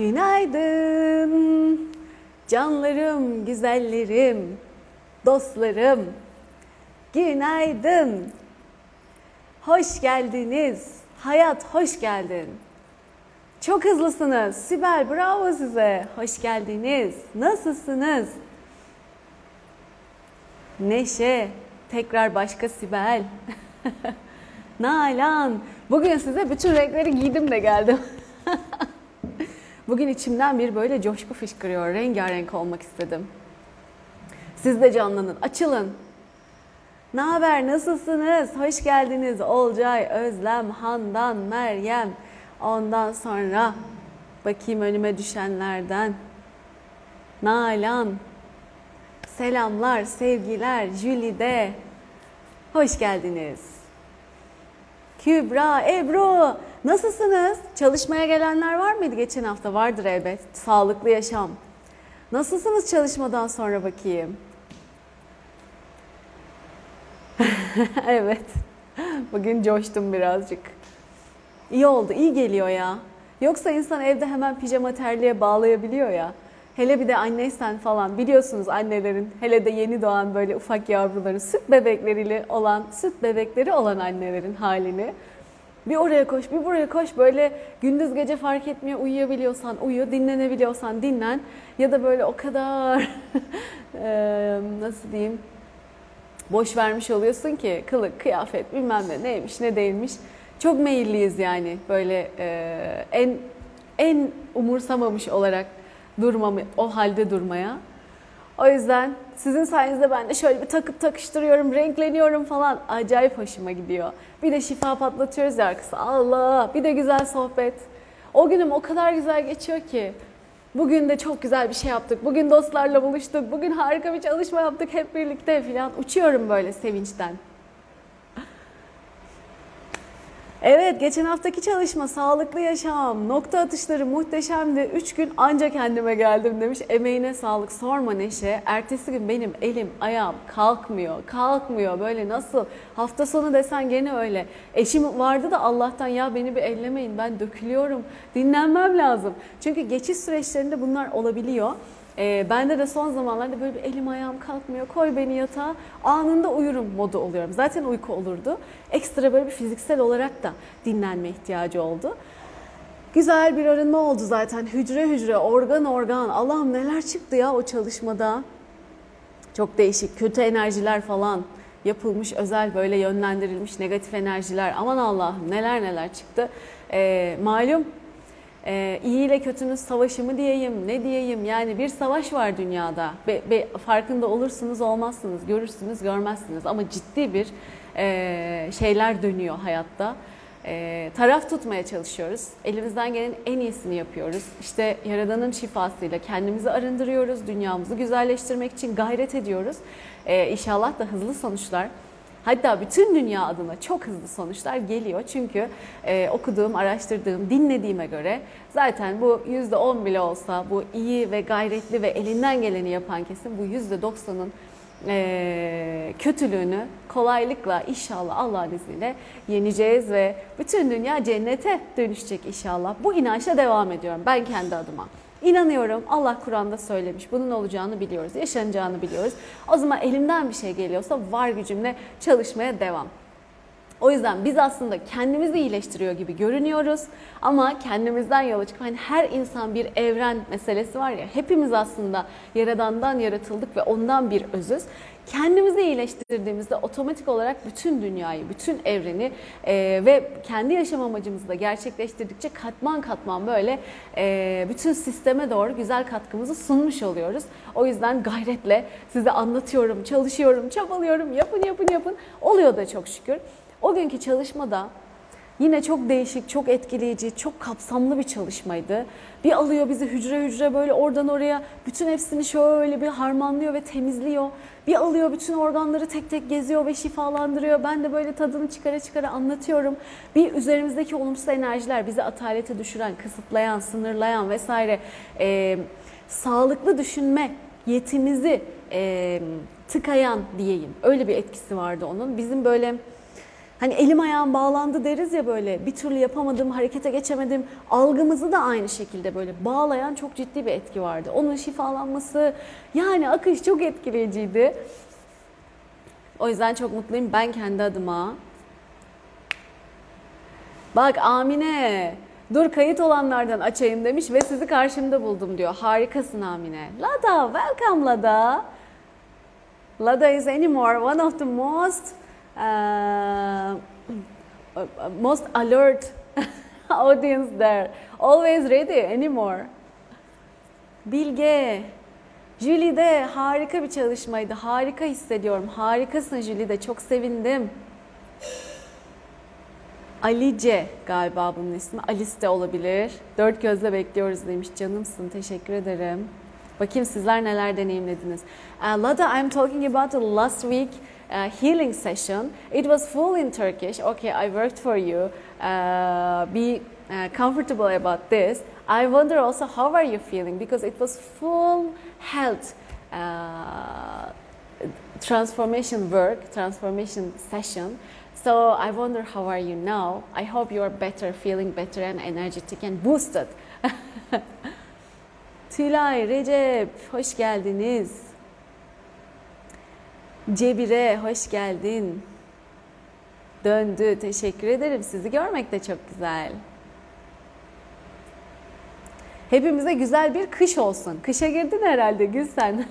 Günaydın. Canlarım, güzellerim, dostlarım. Günaydın. Hoş geldiniz. Hayat hoş geldin. Çok hızlısınız. Sibel bravo size. Hoş geldiniz. Nasılsınız? Neşe, tekrar başka Sibel. Nalan, bugün size bütün renkleri giydim de geldim. Bugün içimden bir böyle coşku fışkırıyor. Rengarenk olmak istedim. Siz de canlanın, açılın. Ne haber, nasılsınız? Hoş geldiniz. Olcay, Özlem, Handan, Meryem. Ondan sonra bakayım önüme düşenlerden. Nalan. Selamlar, sevgiler, Jülide. Hoş geldiniz. Kübra, Ebru. Nasılsınız? Çalışmaya gelenler var mıydı geçen hafta? Vardır elbet. Sağlıklı yaşam. Nasılsınız çalışmadan sonra bakayım? evet. Bugün coştum birazcık. İyi oldu, iyi geliyor ya. Yoksa insan evde hemen pijama terliğe bağlayabiliyor ya. Hele bir de anneysen falan biliyorsunuz annelerin hele de yeni doğan böyle ufak yavruların süt bebekleriyle olan süt bebekleri olan annelerin halini. Bir oraya koş, bir buraya koş. Böyle gündüz gece fark etmiyor. Uyuyabiliyorsan uyu, dinlenebiliyorsan dinlen. Ya da böyle o kadar nasıl diyeyim boş vermiş oluyorsun ki kılık, kıyafet bilmem ne neymiş ne değilmiş. Çok meyilliyiz yani böyle en en umursamamış olarak durmamı, o halde durmaya. O yüzden sizin sayenizde ben de şöyle bir takıp takıştırıyorum, renkleniyorum falan. Acayip hoşuma gidiyor. Bir de şifa patlatıyoruz ya arkası. Allah! Bir de güzel sohbet. O günüm o kadar güzel geçiyor ki. Bugün de çok güzel bir şey yaptık. Bugün dostlarla buluştuk. Bugün harika bir çalışma yaptık hep birlikte falan. Uçuyorum böyle sevinçten. Evet, geçen haftaki çalışma sağlıklı yaşam, nokta atışları muhteşemdi. Üç gün anca kendime geldim demiş. Emeğine sağlık, sorma Neşe. Ertesi gün benim elim, ayağım kalkmıyor, kalkmıyor. Böyle nasıl? Hafta sonu desen gene öyle. Eşim vardı da Allah'tan ya beni bir ellemeyin, ben dökülüyorum. Dinlenmem lazım. Çünkü geçiş süreçlerinde bunlar olabiliyor. E, bende de son zamanlarda böyle bir elim ayağım kalkmıyor, koy beni yatağa, anında uyurum modu oluyorum. Zaten uyku olurdu. Ekstra böyle bir fiziksel olarak da dinlenme ihtiyacı oldu. Güzel bir arınma oldu zaten. Hücre hücre, organ organ. Allah'ım neler çıktı ya o çalışmada. Çok değişik. Kötü enerjiler falan yapılmış, özel böyle yönlendirilmiş negatif enerjiler. Aman Allah'ım neler neler çıktı. E, malum e, iyi ile kötünün savaşı mı diyeyim, ne diyeyim yani bir savaş var dünyada. Be, be, farkında olursunuz olmazsınız, görürsünüz görmezsiniz ama ciddi bir e, şeyler dönüyor hayatta. E, taraf tutmaya çalışıyoruz. Elimizden gelen en iyisini yapıyoruz. İşte Yaradan'ın şifasıyla kendimizi arındırıyoruz, dünyamızı güzelleştirmek için gayret ediyoruz. E, inşallah da hızlı sonuçlar Hatta bütün dünya adına çok hızlı sonuçlar geliyor. Çünkü e, okuduğum, araştırdığım, dinlediğime göre zaten bu %10 bile olsa bu iyi ve gayretli ve elinden geleni yapan kesim bu %90'ın e, kötülüğünü kolaylıkla inşallah Allah'ın izniyle yeneceğiz ve bütün dünya cennete dönüşecek inşallah. Bu inançla devam ediyorum ben kendi adıma. İnanıyorum Allah Kur'an'da söylemiş. Bunun olacağını biliyoruz, yaşanacağını biliyoruz. O zaman elimden bir şey geliyorsa var gücümle çalışmaya devam. O yüzden biz aslında kendimizi iyileştiriyor gibi görünüyoruz ama kendimizden yola çıkıp hani her insan bir evren meselesi var ya hepimiz aslında yaradandan yaratıldık ve ondan bir özüz. Kendimizi iyileştirdiğimizde otomatik olarak bütün dünyayı, bütün evreni e, ve kendi yaşam amacımızı da gerçekleştirdikçe katman katman böyle e, bütün sisteme doğru güzel katkımızı sunmuş oluyoruz. O yüzden gayretle size anlatıyorum, çalışıyorum, çabalıyorum, yapın yapın yapın. Oluyor da çok şükür. O günkü çalışmada Yine çok değişik, çok etkileyici, çok kapsamlı bir çalışmaydı. Bir alıyor bizi hücre hücre böyle oradan oraya bütün hepsini şöyle bir harmanlıyor ve temizliyor. Bir alıyor bütün organları tek tek geziyor ve şifalandırıyor. Ben de böyle tadını çıkara çıkara anlatıyorum. Bir üzerimizdeki olumsuz enerjiler bizi atalete düşüren, kısıtlayan, sınırlayan vesaire e, sağlıklı düşünme yetimizi e, tıkayan diyeyim. Öyle bir etkisi vardı onun. Bizim böyle Hani elim ayağım bağlandı deriz ya böyle bir türlü yapamadım, harekete geçemedim. Algımızı da aynı şekilde böyle bağlayan çok ciddi bir etki vardı. Onun şifalanması yani akış çok etkileyiciydi. O yüzden çok mutluyum ben kendi adıma. Bak Amine dur kayıt olanlardan açayım demiş ve sizi karşımda buldum diyor. Harikasın Amine. Lada welcome Lada. Lada is anymore one of the most uh, most alert audience there. Always ready anymore. Bilge, Julie de harika bir çalışmaydı. Harika hissediyorum. Harikasın Julie de. Çok sevindim. Alice galiba bunun ismi. Alice de olabilir. Dört gözle bekliyoruz demiş. Canımsın. Teşekkür ederim. Bakayım sizler neler deneyimlediniz. Uh, Lada, I'm talking about the last week uh, healing session. It was full in Turkish. Okay, I worked for you. Uh, be uh, comfortable about this. I wonder also how are you feeling because it was full health uh, transformation work, transformation session. So I wonder how are you now? I hope you are better, feeling better and energetic and boosted. Tülay, Recep, hoş geldiniz. Cebire, hoş geldin. Döndü, teşekkür ederim. Sizi görmek de çok güzel. Hepimize güzel bir kış olsun. Kışa girdin herhalde Gülsen.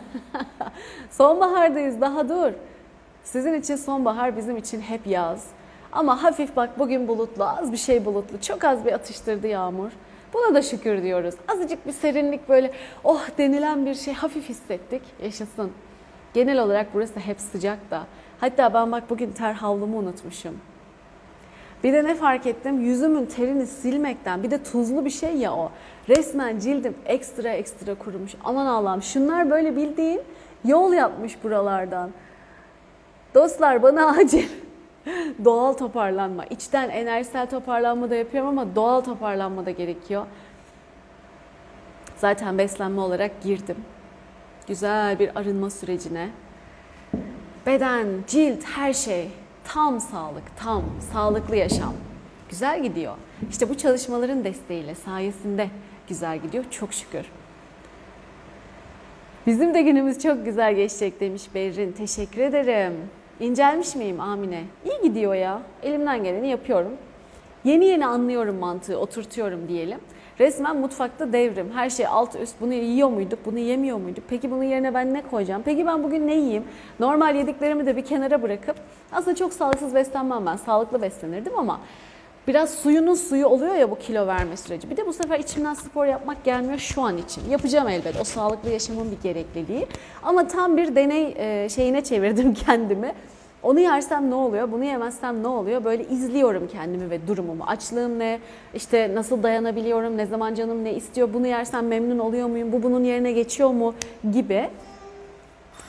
Sonbahardayız, daha dur. Sizin için sonbahar, bizim için hep yaz. Ama hafif bak bugün bulutlu, az bir şey bulutlu. Çok az bir atıştırdı yağmur. Buna da şükür diyoruz. Azıcık bir serinlik böyle oh denilen bir şey hafif hissettik. Yaşasın. Genel olarak burası hep sıcak da. Hatta ben bak bugün ter havlumu unutmuşum. Bir de ne fark ettim? Yüzümün terini silmekten bir de tuzlu bir şey ya o. Resmen cildim ekstra ekstra kurumuş. Aman Allah'ım şunlar böyle bildiğin yol yapmış buralardan. Dostlar bana acil doğal toparlanma. İçten enerjisel toparlanma da yapıyorum ama doğal toparlanma da gerekiyor. Zaten beslenme olarak girdim. Güzel bir arınma sürecine. Beden, cilt, her şey tam sağlık, tam sağlıklı yaşam. Güzel gidiyor. İşte bu çalışmaların desteğiyle, sayesinde güzel gidiyor. Çok şükür. Bizim de günümüz çok güzel geçecek demiş Berrin. Teşekkür ederim. İncelmiş miyim Amine? İyi gidiyor ya. Elimden geleni yapıyorum. Yeni yeni anlıyorum mantığı, oturtuyorum diyelim. Resmen mutfakta devrim. Her şey alt üst. Bunu yiyor muyduk, bunu yemiyor muyduk? Peki bunun yerine ben ne koyacağım? Peki ben bugün ne yiyeyim? Normal yediklerimi de bir kenara bırakıp aslında çok sağlıksız beslenmem ben. Sağlıklı beslenirdim ama biraz suyunun suyu oluyor ya bu kilo verme süreci. Bir de bu sefer içimden spor yapmak gelmiyor şu an için. Yapacağım elbet. O sağlıklı yaşamın bir gerekliliği. Ama tam bir deney şeyine çevirdim kendimi. Onu yersem ne oluyor, bunu yemezsem ne oluyor? Böyle izliyorum kendimi ve durumumu. Açlığım ne, işte nasıl dayanabiliyorum, ne zaman canım ne istiyor, bunu yersem memnun oluyor muyum, bu bunun yerine geçiyor mu gibi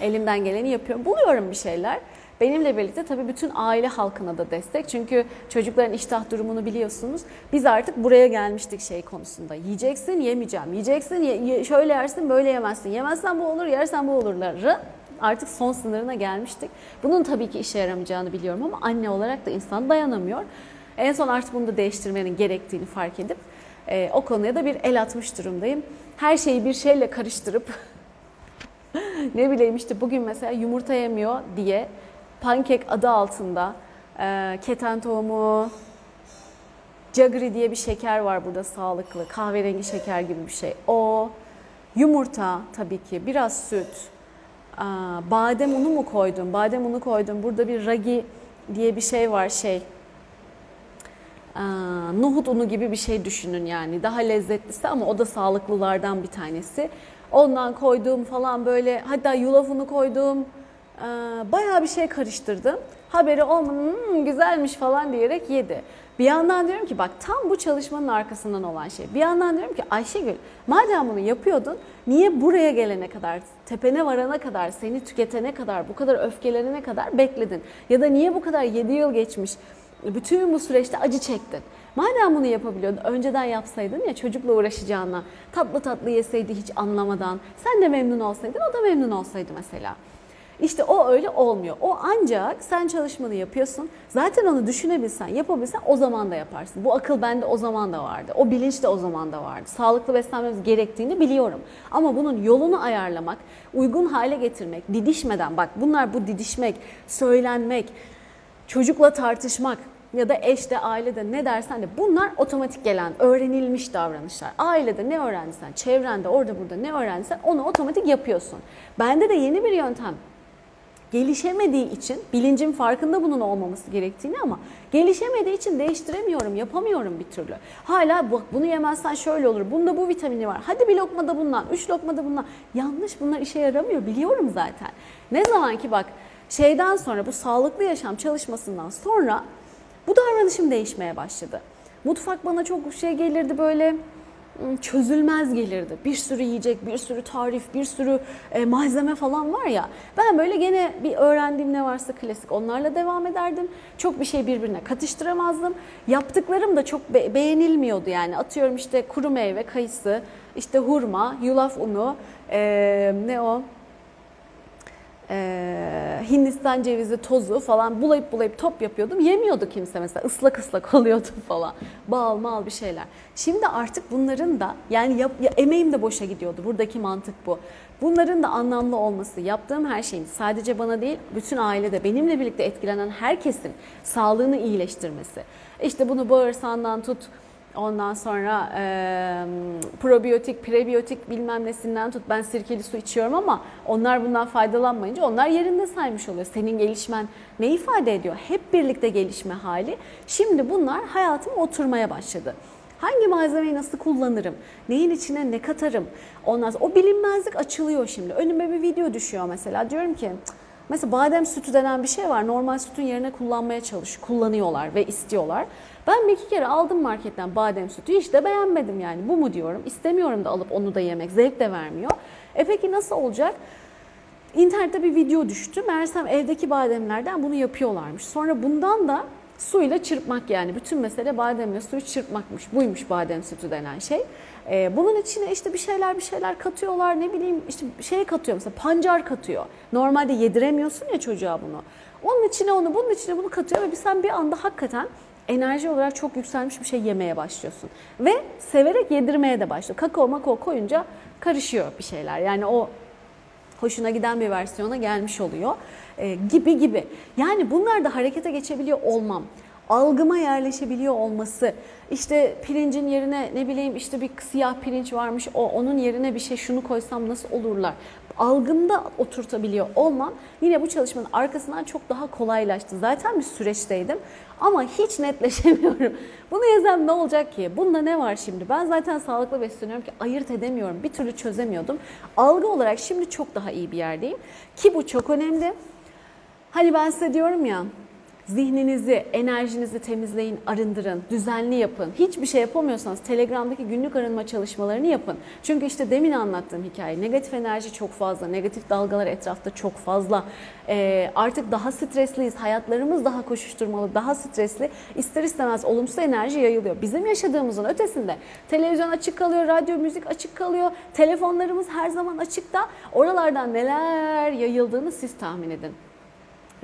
elimden geleni yapıyorum. Buluyorum bir şeyler. Benimle birlikte tabii bütün aile halkına da destek. Çünkü çocukların iştah durumunu biliyorsunuz. Biz artık buraya gelmiştik şey konusunda. Yiyeceksin, yemeyeceğim. Yiyeceksin, ye, şöyle yersin, böyle yemezsin. Yemezsen bu olur, yersen bu olurları artık son sınırına gelmiştik. Bunun tabii ki işe yaramayacağını biliyorum ama anne olarak da insan dayanamıyor. En son artık bunu da değiştirmenin gerektiğini fark edip e, o konuya da bir el atmış durumdayım. Her şeyi bir şeyle karıştırıp ne bileyim işte bugün mesela yumurta yemiyor diye pankek adı altında e, keten tohumu, Jaggery diye bir şeker var burada sağlıklı. Kahverengi şeker gibi bir şey. O, yumurta tabii ki, biraz süt, Aa, badem unu mu koydum? Badem unu koydum. Burada bir ragi diye bir şey var şey. Aa, nohut unu gibi bir şey düşünün yani. Daha lezzetlisi ama o da sağlıklılardan bir tanesi. Ondan koyduğum falan böyle hatta yulaf unu koydum. Bayağı bir şey karıştırdım. Haberi olmadan hmm, güzelmiş falan diyerek yedi. Bir yandan diyorum ki bak tam bu çalışmanın arkasından olan şey. Bir yandan diyorum ki Ayşegül madem bunu yapıyordun niye buraya gelene kadar, tepene varana kadar, seni tüketene kadar, bu kadar öfkelenene kadar bekledin? Ya da niye bu kadar 7 yıl geçmiş bütün bu süreçte acı çektin? Madem bunu yapabiliyordun, önceden yapsaydın ya çocukla uğraşacağına, tatlı tatlı yeseydi hiç anlamadan, sen de memnun olsaydın, o da memnun olsaydı mesela. İşte o öyle olmuyor. O ancak sen çalışmanı yapıyorsun. Zaten onu düşünebilsen, yapabilsen o zaman da yaparsın. Bu akıl bende o zaman da vardı. O bilinç de o zaman da vardı. Sağlıklı beslenmemiz gerektiğini biliyorum. Ama bunun yolunu ayarlamak, uygun hale getirmek, didişmeden bak bunlar bu didişmek, söylenmek, çocukla tartışmak, ya da eşte, ailede ne dersen de bunlar otomatik gelen, öğrenilmiş davranışlar. Ailede ne öğrendiysen, çevrende, orada burada ne öğrendiysen onu otomatik yapıyorsun. Bende de yeni bir yöntem gelişemediği için bilincin farkında bunun olmaması gerektiğini ama gelişemediği için değiştiremiyorum, yapamıyorum bir türlü. Hala bak bunu yemezsen şöyle olur. Bunda bu vitamini var. Hadi bir lokma da bundan, üç lokma da bundan. Yanlış bunlar işe yaramıyor biliyorum zaten. Ne zaman ki bak şeyden sonra bu sağlıklı yaşam çalışmasından sonra bu davranışım değişmeye başladı. Mutfak bana çok şey gelirdi böyle çözülmez gelirdi. Bir sürü yiyecek, bir sürü tarif, bir sürü e, malzeme falan var ya. Ben böyle gene bir öğrendiğim ne varsa klasik onlarla devam ederdim. Çok bir şey birbirine katıştıramazdım. Yaptıklarım da çok be- beğenilmiyordu yani. Atıyorum işte kuru meyve, kayısı, işte hurma, yulaf unu, e, ne o? E, Hindistan cevizi tozu falan bulayıp bulayıp top yapıyordum. Yemiyordu kimse mesela ıslak ıslak oluyordu falan. Bal mal bir şeyler. Şimdi artık bunların da yani yap, ya, emeğim de boşa gidiyordu. Buradaki mantık bu. Bunların da anlamlı olması, yaptığım her şeyin sadece bana değil bütün ailede benimle birlikte etkilenen herkesin sağlığını iyileştirmesi. İşte bunu bağırsağından tut, Ondan sonra e, probiyotik, prebiyotik bilmem nesinden tut. Ben sirkeli su içiyorum ama onlar bundan faydalanmayınca onlar yerinde saymış oluyor. Senin gelişmen ne ifade ediyor? Hep birlikte gelişme hali. Şimdi bunlar hayatıma oturmaya başladı. Hangi malzemeyi nasıl kullanırım? Neyin içine ne katarım? Ondan sonra o bilinmezlik açılıyor şimdi. Önüme bir video düşüyor mesela. Diyorum ki mesela badem sütü denen bir şey var. Normal sütün yerine kullanmaya çalış, kullanıyorlar ve istiyorlar. Ben bir iki kere aldım marketten badem sütü hiç de beğenmedim yani. Bu mu diyorum. İstemiyorum da alıp onu da yemek. Zevk de vermiyor. E peki nasıl olacak? İnternette bir video düştü. Meğersem evdeki bademlerden bunu yapıyorlarmış. Sonra bundan da suyla çırpmak yani. Bütün mesele bademle suyu çırpmakmış. Buymuş badem sütü denen şey. Ee, bunun içine işte bir şeyler bir şeyler katıyorlar. Ne bileyim işte şey katıyor mesela pancar katıyor. Normalde yediremiyorsun ya çocuğa bunu. Onun içine onu bunun içine bunu katıyor ve sen bir anda hakikaten enerji olarak çok yükselmiş bir şey yemeye başlıyorsun. Ve severek yedirmeye de başlıyor. Kakao makao koyunca karışıyor bir şeyler. Yani o hoşuna giden bir versiyona gelmiş oluyor e, gibi gibi. Yani bunlar da harekete geçebiliyor olmam algıma yerleşebiliyor olması, işte pirincin yerine ne bileyim işte bir siyah pirinç varmış o onun yerine bir şey şunu koysam nasıl olurlar algımda oturtabiliyor olmam yine bu çalışmanın arkasından çok daha kolaylaştı. Zaten bir süreçteydim ama hiç netleşemiyorum. Bunu yazsam ne olacak ki? Bunda ne var şimdi? Ben zaten sağlıklı besleniyorum ki ayırt edemiyorum. Bir türlü çözemiyordum. Algı olarak şimdi çok daha iyi bir yerdeyim. Ki bu çok önemli. Hani ben size diyorum ya Zihninizi, enerjinizi temizleyin, arındırın, düzenli yapın. Hiçbir şey yapamıyorsanız Telegram'daki günlük arınma çalışmalarını yapın. Çünkü işte demin anlattığım hikaye negatif enerji çok fazla, negatif dalgalar etrafta çok fazla. Ee, artık daha stresliyiz, hayatlarımız daha koşuşturmalı, daha stresli. İster istemez olumsuz enerji yayılıyor. Bizim yaşadığımızın ötesinde televizyon açık kalıyor, radyo, müzik açık kalıyor, telefonlarımız her zaman açıkta. Oralardan neler yayıldığını siz tahmin edin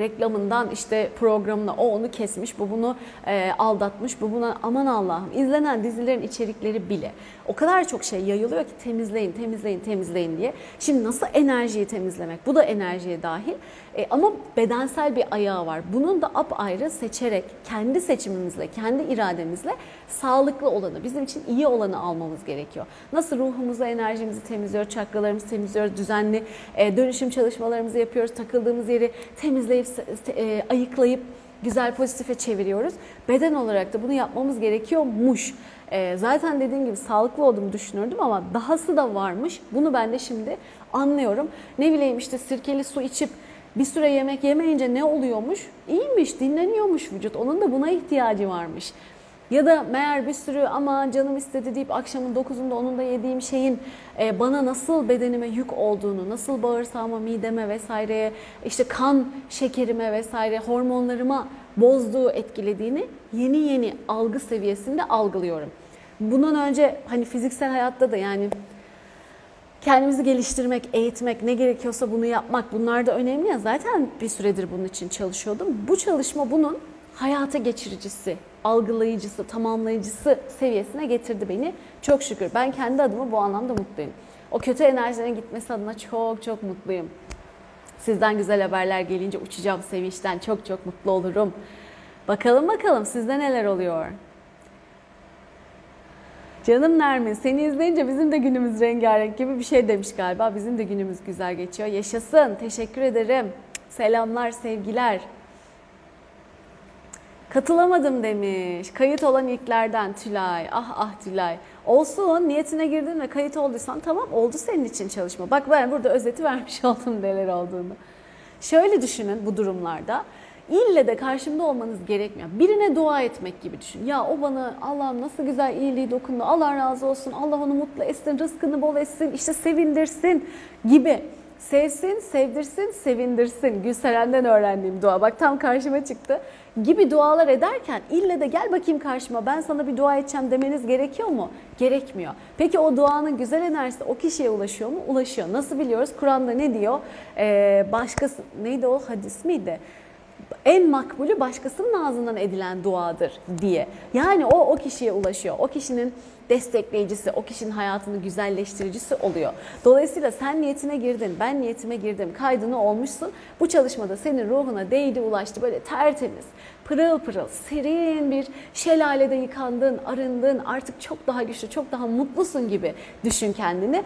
reklamından işte programına o onu kesmiş, bu bunu e, aldatmış, bu buna aman Allah'ım izlenen dizilerin içerikleri bile o kadar çok şey yayılıyor ki temizleyin, temizleyin, temizleyin diye. Şimdi nasıl enerjiyi temizlemek? Bu da enerjiye dahil. E, ama bedensel bir ayağı var. Bunun da apayrı seçerek, kendi seçimimizle, kendi irademizle sağlıklı olanı, bizim için iyi olanı almamız gerekiyor. Nasıl ruhumuzu, enerjimizi temizliyoruz, çakralarımızı temizliyoruz, düzenli e, dönüşüm çalışmalarımızı yapıyoruz, takıldığımız yeri temizleyip, e, ayıklayıp güzel pozitife çeviriyoruz. Beden olarak da bunu yapmamız gerekiyormuş. E, zaten dediğim gibi sağlıklı olduğumu düşünürdüm ama dahası da varmış. Bunu ben de şimdi anlıyorum. Ne bileyim işte sirkeli su içip bir süre yemek yemeyince ne oluyormuş? İyiymiş, dinleniyormuş vücut. Onun da buna ihtiyacı varmış. Ya da meğer bir sürü ama canım istedi deyip akşamın 9'unda onun da yediğim şeyin e, bana nasıl bedenime yük olduğunu, nasıl bağırsağıma, mideme vesaireye, işte kan şekerime vesaire hormonlarıma bozduğu, etkilediğini yeni yeni algı seviyesinde algılıyorum. Bundan önce hani fiziksel hayatta da yani kendimizi geliştirmek, eğitmek, ne gerekiyorsa bunu yapmak bunlar da önemli ya. Zaten bir süredir bunun için çalışıyordum. Bu çalışma bunun hayata geçiricisi, algılayıcısı, tamamlayıcısı seviyesine getirdi beni. Çok şükür. Ben kendi adıma bu anlamda mutluyum. O kötü enerjilerin gitmesi adına çok çok mutluyum. Sizden güzel haberler gelince uçacağım sevinçten çok çok mutlu olurum. Bakalım bakalım sizde neler oluyor? Canım Nermin seni izleyince bizim de günümüz rengarenk gibi bir şey demiş galiba. Bizim de günümüz güzel geçiyor. Yaşasın. Teşekkür ederim. Selamlar, sevgiler. Katılamadım demiş. Kayıt olan ilklerden Tülay. Ah ah Tülay. Olsun niyetine girdin ve kayıt olduysan tamam oldu senin için çalışma. Bak ben burada özeti vermiş oldum neler olduğunu. Şöyle düşünün bu durumlarda. İlle de karşımda olmanız gerekmiyor. Birine dua etmek gibi düşün. Ya o bana Allah'ım nasıl güzel iyiliği dokundu. Allah razı olsun. Allah onu mutlu etsin, rızkını bol etsin, işte sevindirsin gibi. Sevsin, sevdirsin, sevindirsin. Gülseren'den öğrendiğim dua. Bak tam karşıma çıktı. Gibi dualar ederken ille de gel bakayım karşıma ben sana bir dua edeceğim demeniz gerekiyor mu? Gerekmiyor. Peki o duanın güzel enerjisi o kişiye ulaşıyor mu? Ulaşıyor. Nasıl biliyoruz? Kur'an'da ne diyor? Ee, başkası neydi o hadis miydi? en makbulü başkasının ağzından edilen duadır diye. Yani o o kişiye ulaşıyor. O kişinin destekleyicisi, o kişinin hayatını güzelleştiricisi oluyor. Dolayısıyla sen niyetine girdin, ben niyetime girdim, kaydını olmuşsun. Bu çalışmada senin ruhuna değdi, ulaştı. Böyle tertemiz, pırıl pırıl, serin bir şelalede yıkandın, arındın, artık çok daha güçlü, çok daha mutlusun gibi düşün kendini.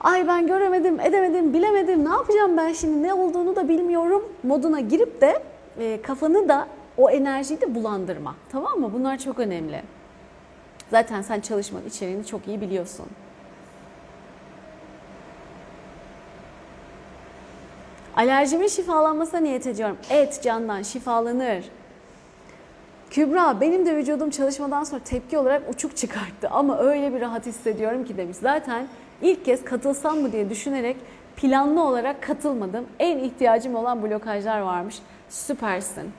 Ay ben göremedim, edemedim, bilemedim, ne yapacağım ben şimdi, ne olduğunu da bilmiyorum moduna girip de e, kafanı da o enerjiyi de bulandırma. Tamam mı? Bunlar çok önemli. Zaten sen çalışmanın içeriğini çok iyi biliyorsun. Alerjimin şifalanmasına niyet ediyorum. Et candan şifalanır. Kübra benim de vücudum çalışmadan sonra tepki olarak uçuk çıkarttı ama öyle bir rahat hissediyorum ki demiş. Zaten ilk kez katılsam mı diye düşünerek planlı olarak katılmadım. En ihtiyacım olan blokajlar varmış. Süpersin.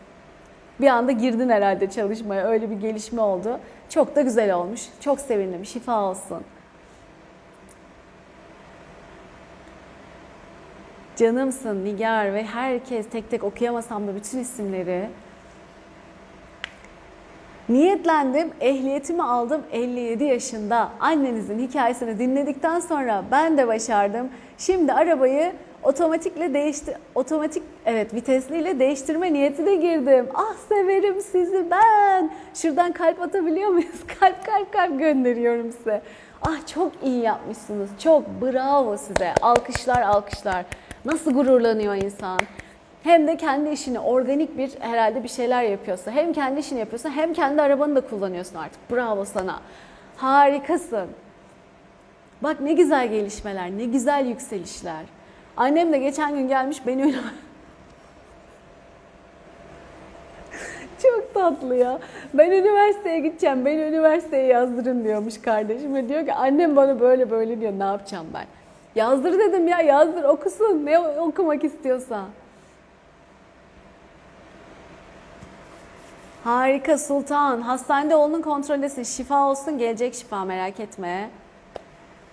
Bir anda girdin herhalde çalışmaya. Öyle bir gelişme oldu. Çok da güzel olmuş. Çok sevindim. Şifa olsun. Canımsın Nigar ve herkes tek tek okuyamasam da bütün isimleri Niyetlendim, ehliyetimi aldım 57 yaşında. Annenizin hikayesini dinledikten sonra ben de başardım. Şimdi arabayı otomatikle değişti otomatik evet vitesliyle değiştirme niyetine girdim. Ah severim sizi ben. Şuradan kalp atabiliyor muyuz? Kalp kalp kalp gönderiyorum size. Ah çok iyi yapmışsınız. Çok bravo size. Alkışlar alkışlar. Nasıl gururlanıyor insan hem de kendi işini organik bir herhalde bir şeyler yapıyorsa hem kendi işini yapıyorsa hem kendi arabanı da kullanıyorsun artık. Bravo sana. Harikasın. Bak ne güzel gelişmeler, ne güzel yükselişler. Annem de geçen gün gelmiş beni Çok tatlı ya. Ben üniversiteye gideceğim, beni üniversiteye yazdırın diyormuş kardeşim. Ve diyor ki annem bana böyle böyle diyor, ne yapacağım ben? Yazdır dedim ya, yazdır okusun, ne okumak istiyorsa. Harika Sultan. Hastanede oğlunun kontroldesin. Şifa olsun gelecek şifa merak etme.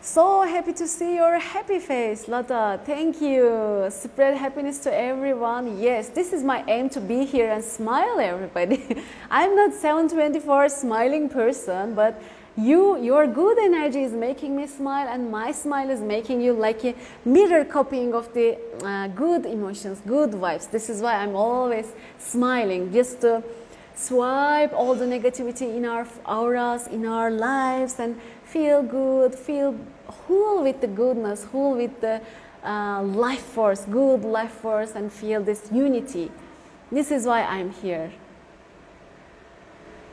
So happy to see your happy face, Lada. Thank you. Spread happiness to everyone. Yes, this is my aim to be here and smile everybody. I'm not 724 smiling person, but you your good energy is making me smile and my smile is making you like a mirror copying of the uh, good emotions, good vibes. This is why I'm always smiling just to swipe all the negativity in our auras, in our lives, and feel good, feel whole with the goodness, whole with the uh, life force, good life force, and feel this unity. This is why I'm here.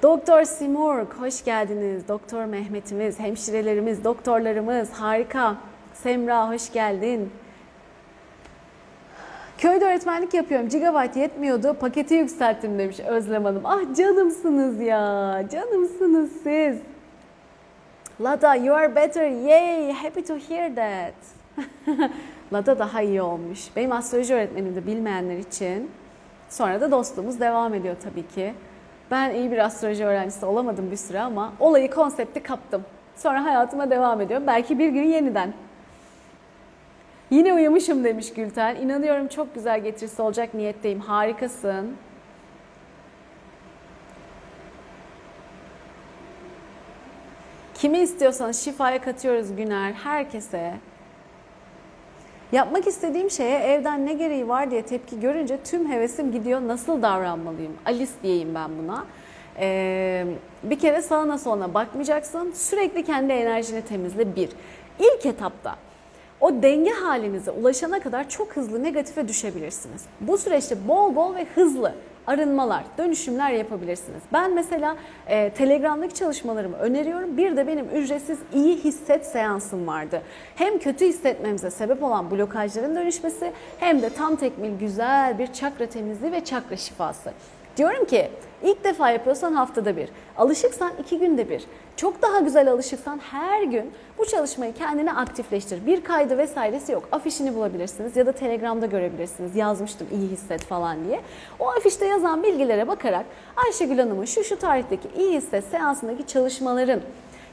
Doktor Simurg, hoş geldiniz. Doktor Mehmet'imiz, hemşirelerimiz, doktorlarımız, harika. Semra, hoş geldin. Köyde öğretmenlik yapıyorum. Gigabyte yetmiyordu. Paketi yükselttim demiş Özlem Hanım. Ah canımsınız ya. Canımsınız siz. Lada you are better. Yay. Happy to hear that. Lada daha iyi olmuş. Benim astroloji öğretmenim de bilmeyenler için. Sonra da dostluğumuz devam ediyor tabii ki. Ben iyi bir astroloji öğrencisi olamadım bir süre ama olayı, konsepti kaptım. Sonra hayatıma devam ediyorum. Belki bir gün yeniden. Yine uyumuşum demiş Gülten. İnanıyorum çok güzel getirisi olacak niyetteyim. Harikasın. Kimi istiyorsanız şifaya katıyoruz Güner. Herkese. Yapmak istediğim şeye evden ne gereği var diye tepki görünce tüm hevesim gidiyor. Nasıl davranmalıyım? Alice diyeyim ben buna. Ee, bir kere sağına soluna bakmayacaksın. Sürekli kendi enerjini temizle bir. İlk etapta o denge halinize ulaşana kadar çok hızlı negatife düşebilirsiniz. Bu süreçte bol bol ve hızlı arınmalar, dönüşümler yapabilirsiniz. Ben mesela e, Telegram'daki çalışmalarımı öneriyorum. Bir de benim ücretsiz iyi hisset seansım vardı. Hem kötü hissetmemize sebep olan blokajların dönüşmesi hem de tam tekmil güzel bir çakra temizliği ve çakra şifası. Diyorum ki ilk defa yapıyorsan haftada bir, alışıksan iki günde bir, çok daha güzel alışıksan her gün bu çalışmayı kendine aktifleştir. Bir kaydı vesairesi yok. Afişini bulabilirsiniz ya da Telegram'da görebilirsiniz. Yazmıştım iyi hisset falan diye. O afişte yazan bilgilere bakarak Ayşegül Hanım'ın şu şu tarihteki iyi hisset seansındaki çalışmaların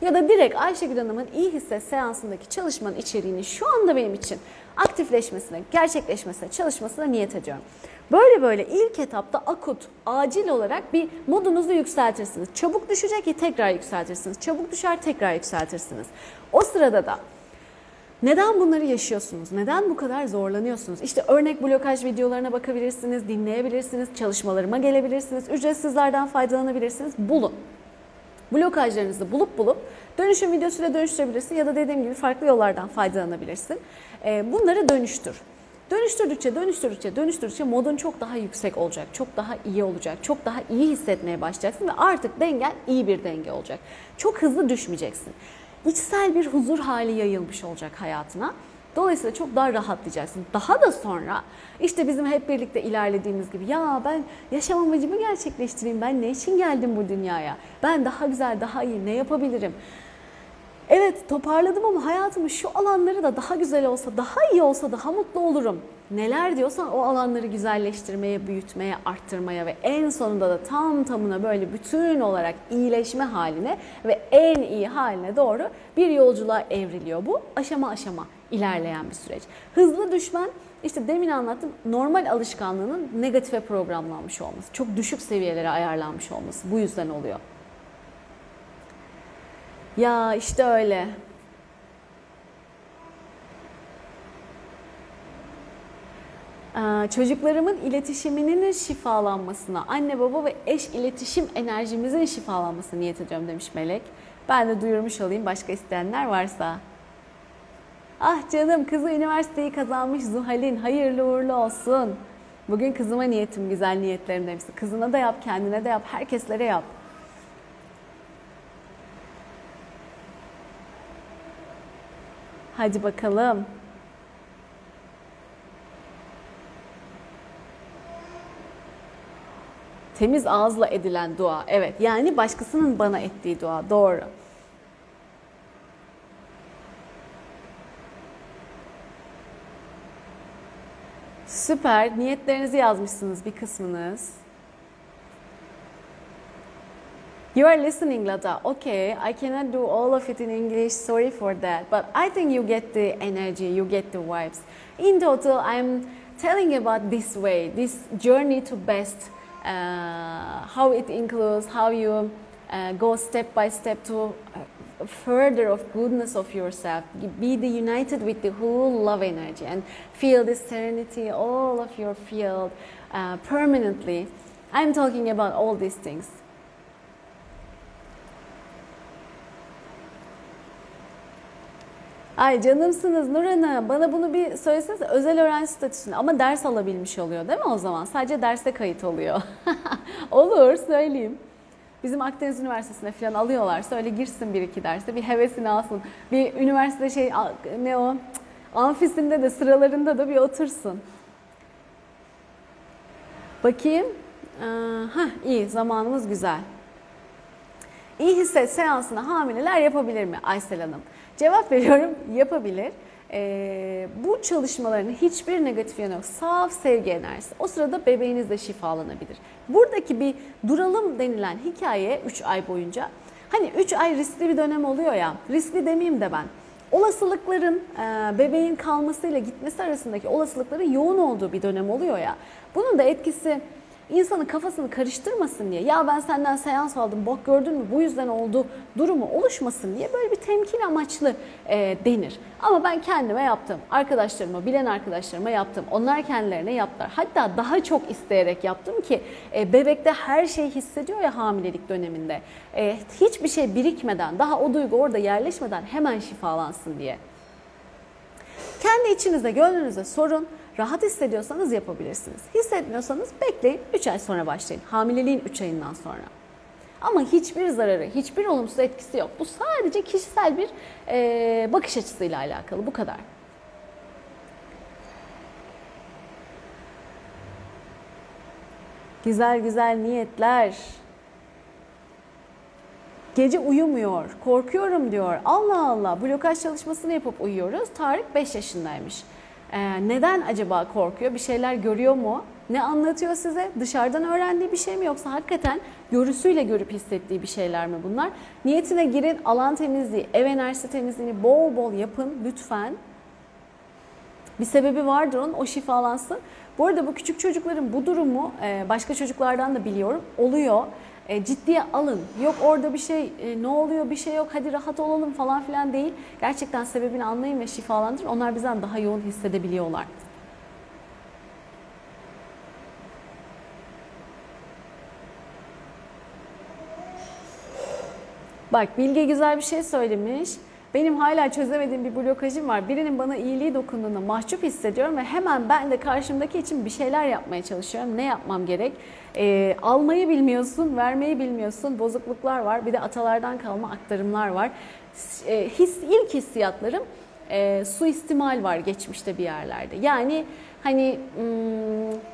ya da direkt Ayşegül Hanım'ın iyi hisset seansındaki çalışmanın içeriğini şu anda benim için aktifleşmesine, gerçekleşmesine, çalışmasına niyet ediyorum. Böyle böyle ilk etapta akut, acil olarak bir modunuzu yükseltirsiniz. Çabuk düşecek ki tekrar yükseltirsiniz. Çabuk düşer tekrar yükseltirsiniz. O sırada da neden bunları yaşıyorsunuz? Neden bu kadar zorlanıyorsunuz? İşte örnek blokaj videolarına bakabilirsiniz, dinleyebilirsiniz, çalışmalarıma gelebilirsiniz, ücretsizlerden faydalanabilirsiniz. Bulun. Blokajlarınızı bulup bulup dönüşüm videosuyla dönüştürebilirsin ya da dediğim gibi farklı yollardan faydalanabilirsin. Ee, bunları dönüştür. Dönüştürdükçe, dönüştürdükçe, dönüştürdükçe modun çok daha yüksek olacak, çok daha iyi olacak, çok daha iyi hissetmeye başlayacaksın ve artık dengen iyi bir denge olacak. Çok hızlı düşmeyeceksin. İçsel bir huzur hali yayılmış olacak hayatına. Dolayısıyla çok daha rahatlayacaksın. Daha da sonra işte bizim hep birlikte ilerlediğimiz gibi ya ben yaşam amacımı gerçekleştireyim. Ben ne için geldim bu dünyaya? Ben daha güzel, daha iyi ne yapabilirim? Evet toparladım ama hayatımın şu alanları da daha güzel olsa, daha iyi olsa daha mutlu olurum. Neler diyorsan o alanları güzelleştirmeye, büyütmeye, arttırmaya ve en sonunda da tam tamına böyle bütün olarak iyileşme haline ve en iyi haline doğru bir yolculuğa evriliyor bu. Aşama aşama ilerleyen bir süreç. Hızlı düşmen işte demin anlattım normal alışkanlığının negatife programlanmış olması, çok düşük seviyelere ayarlanmış olması bu yüzden oluyor. Ya işte öyle. çocuklarımın iletişiminin şifalanmasına, anne baba ve eş iletişim enerjimizin şifalanmasına niyet ediyorum demiş Melek. Ben de duyurmuş olayım başka isteyenler varsa. Ah canım kızı üniversiteyi kazanmış Zuhal'in hayırlı uğurlu olsun. Bugün kızıma niyetim güzel niyetlerim demiş. Kızına da yap, kendine de yap, herkeslere yap. Hadi bakalım. Temiz ağızla edilen dua. Evet yani başkasının bana ettiği dua. Doğru. Süper. Niyetlerinizi yazmışsınız bir kısmınız. You are listening, Lata. Okay, I cannot do all of it in English. Sorry for that. But I think you get the energy, you get the vibes. In total, I'm telling about this way, this journey to best, uh, how it includes, how you uh, go step by step to uh, further of goodness of yourself. Be the united with the whole love energy and feel this serenity all of your field uh, permanently. I'm talking about all these things. Ay canımsınız Nur Hanım. Bana bunu bir söyleseniz özel öğrenci statüsünde ama ders alabilmiş oluyor değil mi o zaman? Sadece derse kayıt oluyor. Olur söyleyeyim. Bizim Akdeniz Üniversitesi'ne falan alıyorlar. Söyle girsin bir iki derste bir hevesini alsın. Bir üniversite şey ne o amfisinde de sıralarında da bir otursun. Bakayım. Ha iyi zamanımız güzel. İyi hisset seansını hamileler yapabilir mi Aysel Hanım? Cevap veriyorum yapabilir. Ee, bu çalışmaların hiçbir negatif yanı yok. Saf sevgi enerjisi. O sırada bebeğiniz de şifalanabilir. Buradaki bir duralım denilen hikaye 3 ay boyunca. Hani 3 ay riskli bir dönem oluyor ya. Riskli demeyeyim de ben. olasılıkların e, bebeğin kalmasıyla gitmesi arasındaki olasılıkların yoğun olduğu bir dönem oluyor ya. Bunun da etkisi insanın kafasını karıştırmasın diye ya ben senden seans aldım bak gördün mü bu yüzden oldu durumu oluşmasın diye böyle bir temkin amaçlı e, denir. Ama ben kendime yaptım. Arkadaşlarıma, bilen arkadaşlarıma yaptım. Onlar kendilerine yaptılar. Hatta daha çok isteyerek yaptım ki e, bebekte her şey hissediyor ya hamilelik döneminde. E, hiçbir şey birikmeden, daha o duygu orada yerleşmeden hemen şifalansın diye. Kendi içinizde, gönlünüzde sorun. Rahat hissediyorsanız yapabilirsiniz. Hissetmiyorsanız bekleyin 3 ay sonra başlayın. Hamileliğin 3 ayından sonra. Ama hiçbir zararı, hiçbir olumsuz etkisi yok. Bu sadece kişisel bir e, bakış açısıyla alakalı. Bu kadar. Güzel güzel niyetler. Gece uyumuyor, korkuyorum diyor. Allah Allah blokaj çalışmasını yapıp uyuyoruz. Tarık 5 yaşındaymış. Ee, neden acaba korkuyor? Bir şeyler görüyor mu? Ne anlatıyor size? Dışarıdan öğrendiği bir şey mi yoksa hakikaten görüsüyle görüp hissettiği bir şeyler mi bunlar? Niyetine girin, alan temizliği, ev enerjisi temizliğini bol bol yapın lütfen. Bir sebebi vardır onun, o şifalansın. Bu arada bu küçük çocukların bu durumu e, başka çocuklardan da biliyorum oluyor. E, ciddiye alın. Yok orada bir şey, e, ne oluyor bir şey yok, hadi rahat olalım falan filan değil. Gerçekten sebebini anlayın ve şifalandırın. Onlar bizden daha yoğun hissedebiliyorlar. Bak Bilge güzel bir şey söylemiş. Benim hala çözemediğim bir blokajım var. Birinin bana iyiliği dokunduğunda mahcup hissediyorum ve hemen ben de karşımdaki için bir şeyler yapmaya çalışıyorum. Ne yapmam gerek? E, almayı bilmiyorsun, vermeyi bilmiyorsun. Bozukluklar var. Bir de atalardan kalma aktarımlar var. E, his, ilk hissiyatlarım e, suistimal var geçmişte bir yerlerde. Yani hani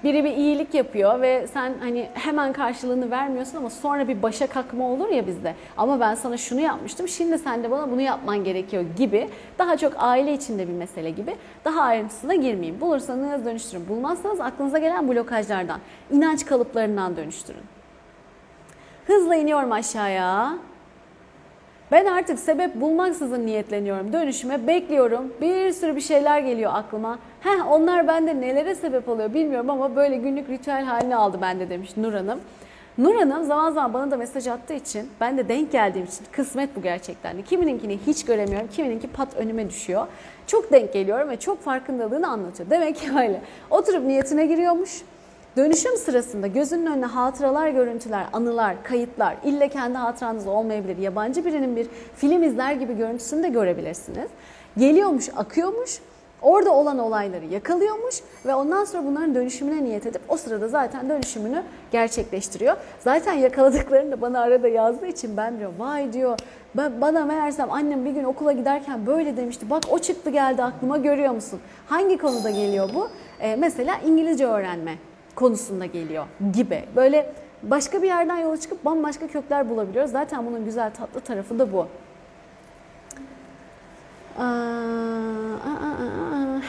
biri bir iyilik yapıyor ve sen hani hemen karşılığını vermiyorsun ama sonra bir başa kalkma olur ya bizde. Ama ben sana şunu yapmıştım şimdi sen de bana bunu yapman gerekiyor gibi. Daha çok aile içinde bir mesele gibi. Daha ayrıntısına girmeyeyim. Bulursanız dönüştürün. Bulmazsanız aklınıza gelen blokajlardan, inanç kalıplarından dönüştürün. Hızla iniyorum aşağıya. Ben artık sebep bulmaksızın niyetleniyorum. Dönüşüme bekliyorum. Bir sürü bir şeyler geliyor aklıma. Heh onlar bende nelere sebep oluyor bilmiyorum ama böyle günlük ritüel haline aldı bende demiş Nur Hanım. Nur Hanım zaman zaman bana da mesaj attığı için ben de denk geldiğim için kısmet bu gerçekten. Kimininkini hiç göremiyorum, kimininki pat önüme düşüyor. Çok denk geliyorum ve çok farkındalığını anlatıyor. Demek ki öyle. Oturup niyetine giriyormuş. Dönüşüm sırasında gözünün önüne hatıralar, görüntüler, anılar, kayıtlar, ille kendi hatıranız olmayabilir. Yabancı birinin bir film izler gibi görüntüsünü de görebilirsiniz. Geliyormuş, akıyormuş, orada olan olayları yakalıyormuş ve ondan sonra bunların dönüşümüne niyet edip o sırada zaten dönüşümünü gerçekleştiriyor. Zaten yakaladıklarını da bana arada yazdığı için ben diyor vay diyor bana meğersem annem bir gün okula giderken böyle demişti. Bak o çıktı geldi aklıma görüyor musun? Hangi konuda geliyor bu? Ee, mesela İngilizce öğrenme konusunda geliyor gibi. Böyle başka bir yerden yola çıkıp bambaşka kökler bulabiliyoruz. Zaten bunun güzel tatlı tarafı da bu.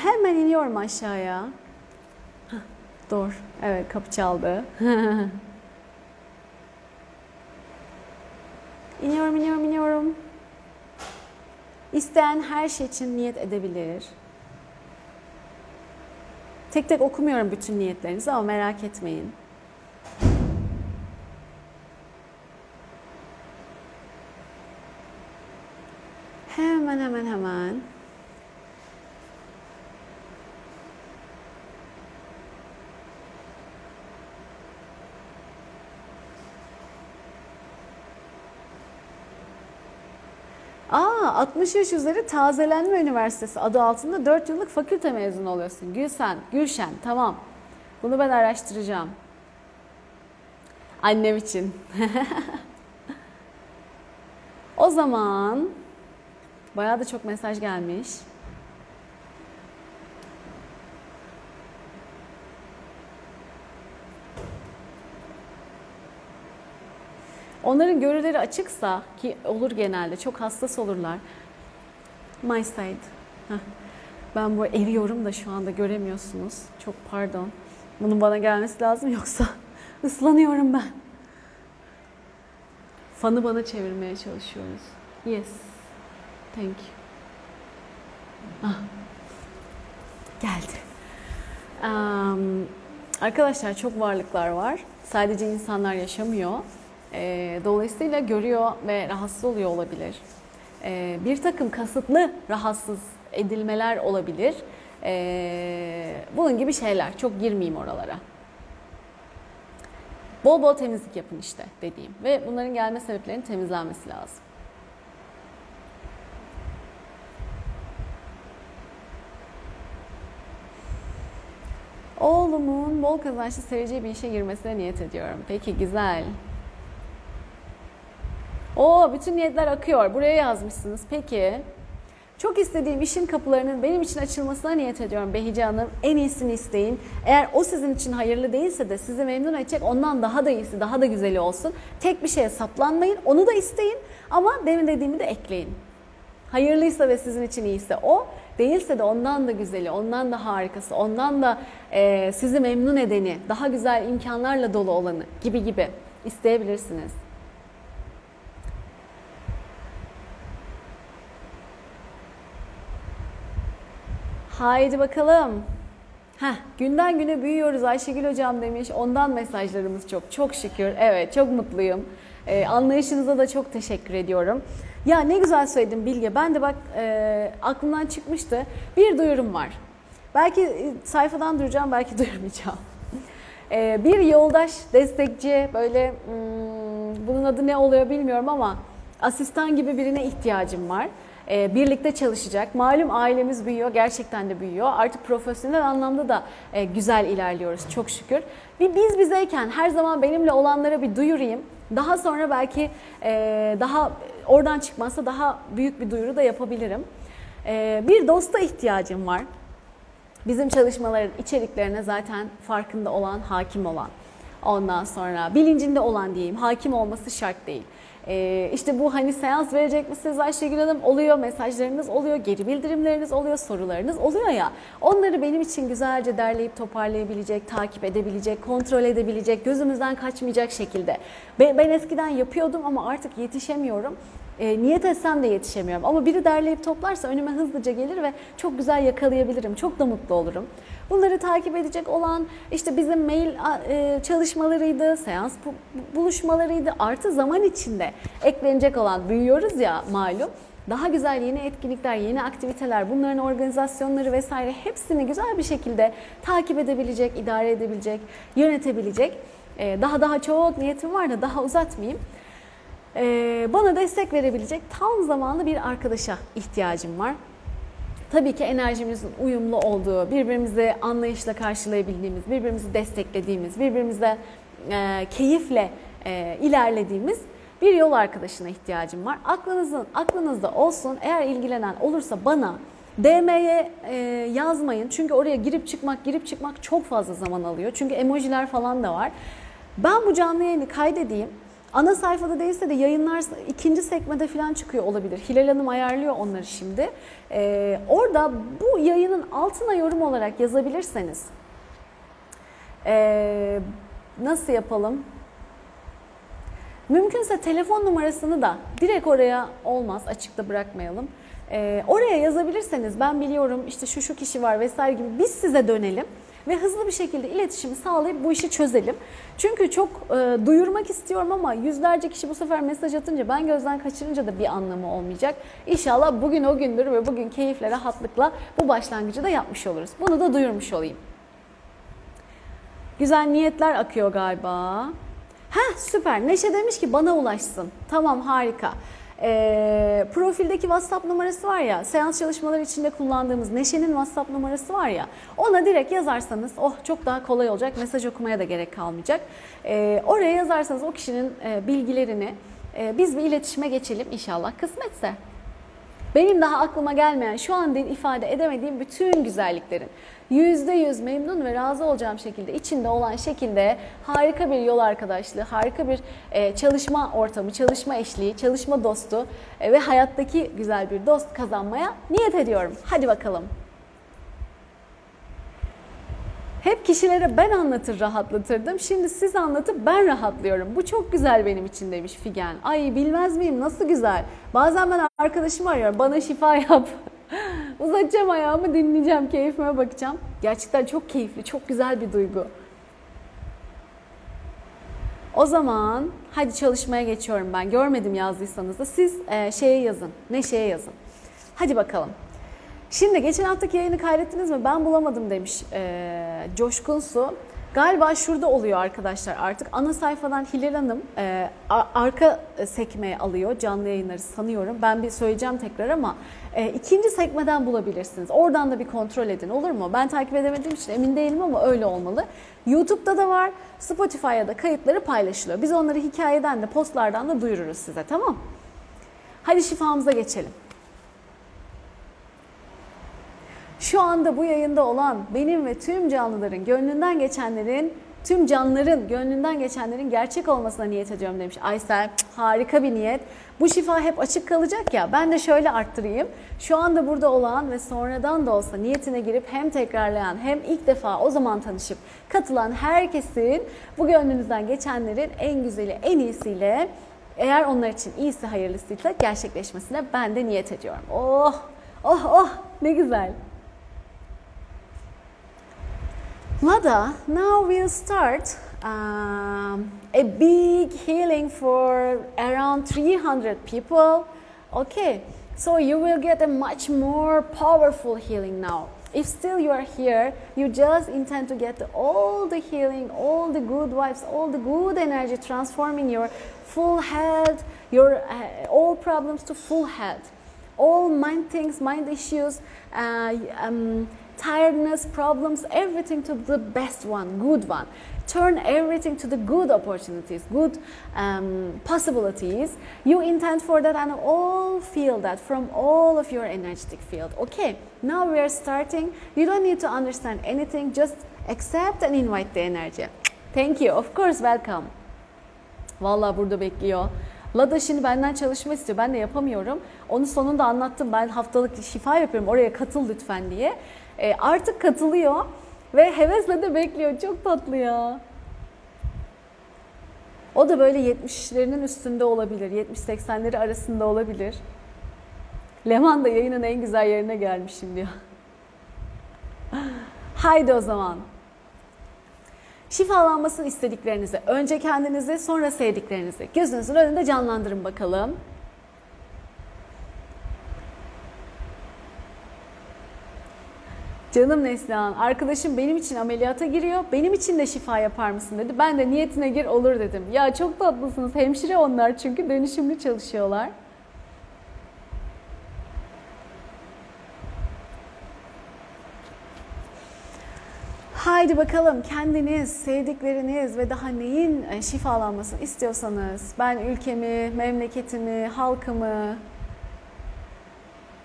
Hemen iniyorum aşağıya. Doğru. Evet kapı çaldı. iniyorum, iniyorum, iniyorum. İsteyen her şey için niyet edebilir. Tek tek okumuyorum bütün niyetlerinizi ama merak etmeyin. Hemen hemen hemen. Aa 60 yaş üzeri Tazelenme Üniversitesi adı altında 4 yıllık fakülte mezunu oluyorsun. Gülsen, Gülşen tamam. Bunu ben araştıracağım. Annem için. o zaman bayağı da çok mesaj gelmiş. Onların görüleri açıksa ki olur genelde çok hassas olurlar. My side. Ben bu eriyorum da şu anda göremiyorsunuz. Çok pardon. Bunun bana gelmesi lazım yoksa ıslanıyorum ben. Fanı bana çevirmeye çalışıyoruz. Yes. Thank you. Ah. Geldi. Um, arkadaşlar çok varlıklar var. Sadece insanlar yaşamıyor. E, dolayısıyla görüyor ve rahatsız oluyor olabilir. E, bir takım kasıtlı rahatsız edilmeler olabilir. E, bunun gibi şeyler. Çok girmeyeyim oralara. Bol bol temizlik yapın işte dediğim. Ve bunların gelme sebeplerinin temizlenmesi lazım. Oğlumun bol kazançlı seveceği bir işe girmesine niyet ediyorum. Peki güzel. O bütün niyetler akıyor. Buraya yazmışsınız. Peki. Çok istediğim işin kapılarının benim için açılmasına niyet ediyorum Behice Hanım. En iyisini isteyin. Eğer o sizin için hayırlı değilse de sizi memnun edecek ondan daha da iyisi, daha da güzeli olsun. Tek bir şeye saplanmayın. Onu da isteyin ama demin dediğimi de ekleyin. Hayırlıysa ve sizin için iyiyse o, değilse de ondan da güzeli, ondan da harikası, ondan da e, sizi memnun edeni, daha güzel imkanlarla dolu olanı gibi gibi isteyebilirsiniz. Haydi bakalım. Heh, günden güne büyüyoruz Ayşegül Hocam demiş. Ondan mesajlarımız çok. Çok şükür. Evet çok mutluyum. Ee, anlayışınıza da çok teşekkür ediyorum. Ya ne güzel söyledin Bilge. Ben de bak e, aklımdan çıkmıştı. Bir duyurum var. Belki e, sayfadan duyuracağım, belki duyurmayacağım. E, bir yoldaş, destekçi, böyle hmm, bunun adı ne oluyor bilmiyorum ama asistan gibi birine ihtiyacım var. E, birlikte çalışacak. Malum ailemiz büyüyor, gerçekten de büyüyor. Artık profesyonel anlamda da e, güzel ilerliyoruz çok şükür. Bir biz bizeyken her zaman benimle olanlara bir duyurayım. Daha sonra belki e, daha oradan çıkmazsa daha büyük bir duyuru da yapabilirim. Bir dosta ihtiyacım var. Bizim çalışmaların içeriklerine zaten farkında olan, hakim olan. Ondan sonra bilincinde olan diyeyim, hakim olması şart değil. Ee, işte bu hani seans verecek misiniz Ayşegül Hanım? Oluyor, mesajlarınız oluyor, geri bildirimleriniz oluyor, sorularınız oluyor ya. Onları benim için güzelce derleyip toparlayabilecek, takip edebilecek, kontrol edebilecek, gözümüzden kaçmayacak şekilde. Ben, ben eskiden yapıyordum ama artık yetişemiyorum. E, niyet etsem de yetişemiyorum. Ama biri derleyip toplarsa önüme hızlıca gelir ve çok güzel yakalayabilirim. Çok da mutlu olurum. Bunları takip edecek olan işte bizim mail e, çalışmalarıydı, seans buluşmalarıydı. Artı zaman içinde eklenecek olan büyüyoruz ya malum. Daha güzel yeni etkinlikler, yeni aktiviteler, bunların organizasyonları vesaire hepsini güzel bir şekilde takip edebilecek, idare edebilecek, yönetebilecek. E, daha daha çok niyetim var da daha uzatmayayım. E, bana destek verebilecek tam zamanlı bir arkadaşa ihtiyacım var. Tabii ki enerjimizin uyumlu olduğu, birbirimizi anlayışla karşılayabildiğimiz, birbirimizi desteklediğimiz, birbirimize e, keyifle e, ilerlediğimiz bir yol arkadaşına ihtiyacım var. Aklınızın aklınızda olsun. Eğer ilgilenen olursa bana DM'ye e, yazmayın. Çünkü oraya girip çıkmak, girip çıkmak çok fazla zaman alıyor. Çünkü emojiler falan da var. Ben bu canlı yayını kaydedeyim. Ana sayfada değilse de yayınlar ikinci sekmede falan çıkıyor olabilir. Hilal Hanım ayarlıyor onları şimdi. Ee, orada bu yayının altına yorum olarak yazabilirseniz ee, nasıl yapalım? Mümkünse telefon numarasını da direkt oraya olmaz açıkta bırakmayalım. Ee, oraya yazabilirseniz ben biliyorum işte şu şu kişi var vesaire gibi biz size dönelim ve hızlı bir şekilde iletişimi sağlayıp bu işi çözelim. Çünkü çok e, duyurmak istiyorum ama yüzlerce kişi bu sefer mesaj atınca ben gözden kaçırınca da bir anlamı olmayacak. İnşallah bugün o gündür ve bugün keyifle, rahatlıkla bu başlangıcı da yapmış oluruz. Bunu da duyurmuş olayım. Güzel niyetler akıyor galiba. Heh süper. Neşe demiş ki bana ulaşsın. Tamam harika e, profildeki WhatsApp numarası var ya, seans çalışmaları içinde kullandığımız Neşe'nin WhatsApp numarası var ya, ona direkt yazarsanız oh çok daha kolay olacak, mesaj okumaya da gerek kalmayacak. E, oraya yazarsanız o kişinin e, bilgilerini e, biz bir iletişime geçelim inşallah kısmetse. Benim daha aklıma gelmeyen, şu an ifade edemediğim bütün güzelliklerin %100 memnun ve razı olacağım şekilde, içinde olan şekilde harika bir yol arkadaşlığı, harika bir e, çalışma ortamı, çalışma eşliği, çalışma dostu e, ve hayattaki güzel bir dost kazanmaya niyet ediyorum. Hadi bakalım. Hep kişilere ben anlatır rahatlatırdım. Şimdi siz anlatıp ben rahatlıyorum. Bu çok güzel benim için demiş Figen. Ay bilmez miyim nasıl güzel. Bazen ben arkadaşımı arıyorum bana şifa yap. Uzatacağım ayağımı dinleyeceğim, keyfime bakacağım. Gerçekten çok keyifli, çok güzel bir duygu. O zaman hadi çalışmaya geçiyorum ben. Görmedim yazdıysanız da siz e, şeye yazın. ne şeye yazın. Hadi bakalım. Şimdi geçen haftaki yayını kaydettiniz mi? Ben bulamadım demiş e, Coşkun Su. Galiba şurada oluyor arkadaşlar artık. Ana sayfadan Hilal Hanım e, arka sekmeye alıyor canlı yayınları sanıyorum. Ben bir söyleyeceğim tekrar ama e, ikinci sekmeden bulabilirsiniz. Oradan da bir kontrol edin olur mu? Ben takip edemediğim için emin değilim ama öyle olmalı. YouTube'da da var. Spotify'a da kayıtları paylaşılıyor. Biz onları hikayeden de postlardan da duyururuz size tamam Hadi şifamıza geçelim. Şu anda bu yayında olan benim ve tüm canlıların gönlünden geçenlerin tüm canlıların gönlünden geçenlerin gerçek olmasına niyet ediyorum demiş Aysel. Harika bir niyet. Bu şifa hep açık kalacak ya. Ben de şöyle arttırayım. Şu anda burada olan ve sonradan da olsa niyetine girip hem tekrarlayan hem ilk defa o zaman tanışıp katılan herkesin bu gönlünüzden geçenlerin en güzeli, en iyisiyle eğer onlar için iyisi hayırlısıysa gerçekleşmesine ben de niyet ediyorum. Oh, oh, oh ne güzel. Lada, now we'll start um, a big healing for around 300 people. Okay, so you will get a much more powerful healing now. If still you are here, you just intend to get all the healing, all the good vibes, all the good energy, transforming your full health, your uh, all problems to full health, all mind things, mind issues, uh, um, tiredness, problems, everything to the best one, good one. Turn everything to the good opportunities, good um, possibilities. You intend for that and all feel that from all of your energetic field. Okay, now we are starting. You don't need to understand anything, just accept and invite the energy. Thank you. Of course, welcome. Vallahi burada bekliyor. Lada şimdi benden çalışma istiyor. Ben de yapamıyorum. Onu sonunda anlattım. Ben haftalık şifa yapıyorum. Oraya katıl lütfen diye. E, artık katılıyor ve hevesle de bekliyor. Çok tatlı ya. O da böyle 70'lerinin üstünde olabilir. 70-80'leri arasında olabilir. Leman da yayının en güzel yerine gelmişim diyor. Haydi o zaman. Şifalanmasını istediklerinizi, önce kendinizi sonra sevdiklerinizi gözünüzün önünde canlandırın bakalım. Canım Neslihan, arkadaşım benim için ameliyata giriyor. Benim için de şifa yapar mısın dedi. Ben de niyetine gir olur dedim. Ya çok tatlısınız. Hemşire onlar çünkü dönüşümlü çalışıyorlar. Haydi bakalım kendiniz, sevdikleriniz ve daha neyin e, şifalanmasını istiyorsanız ben ülkemi, memleketimi, halkımı,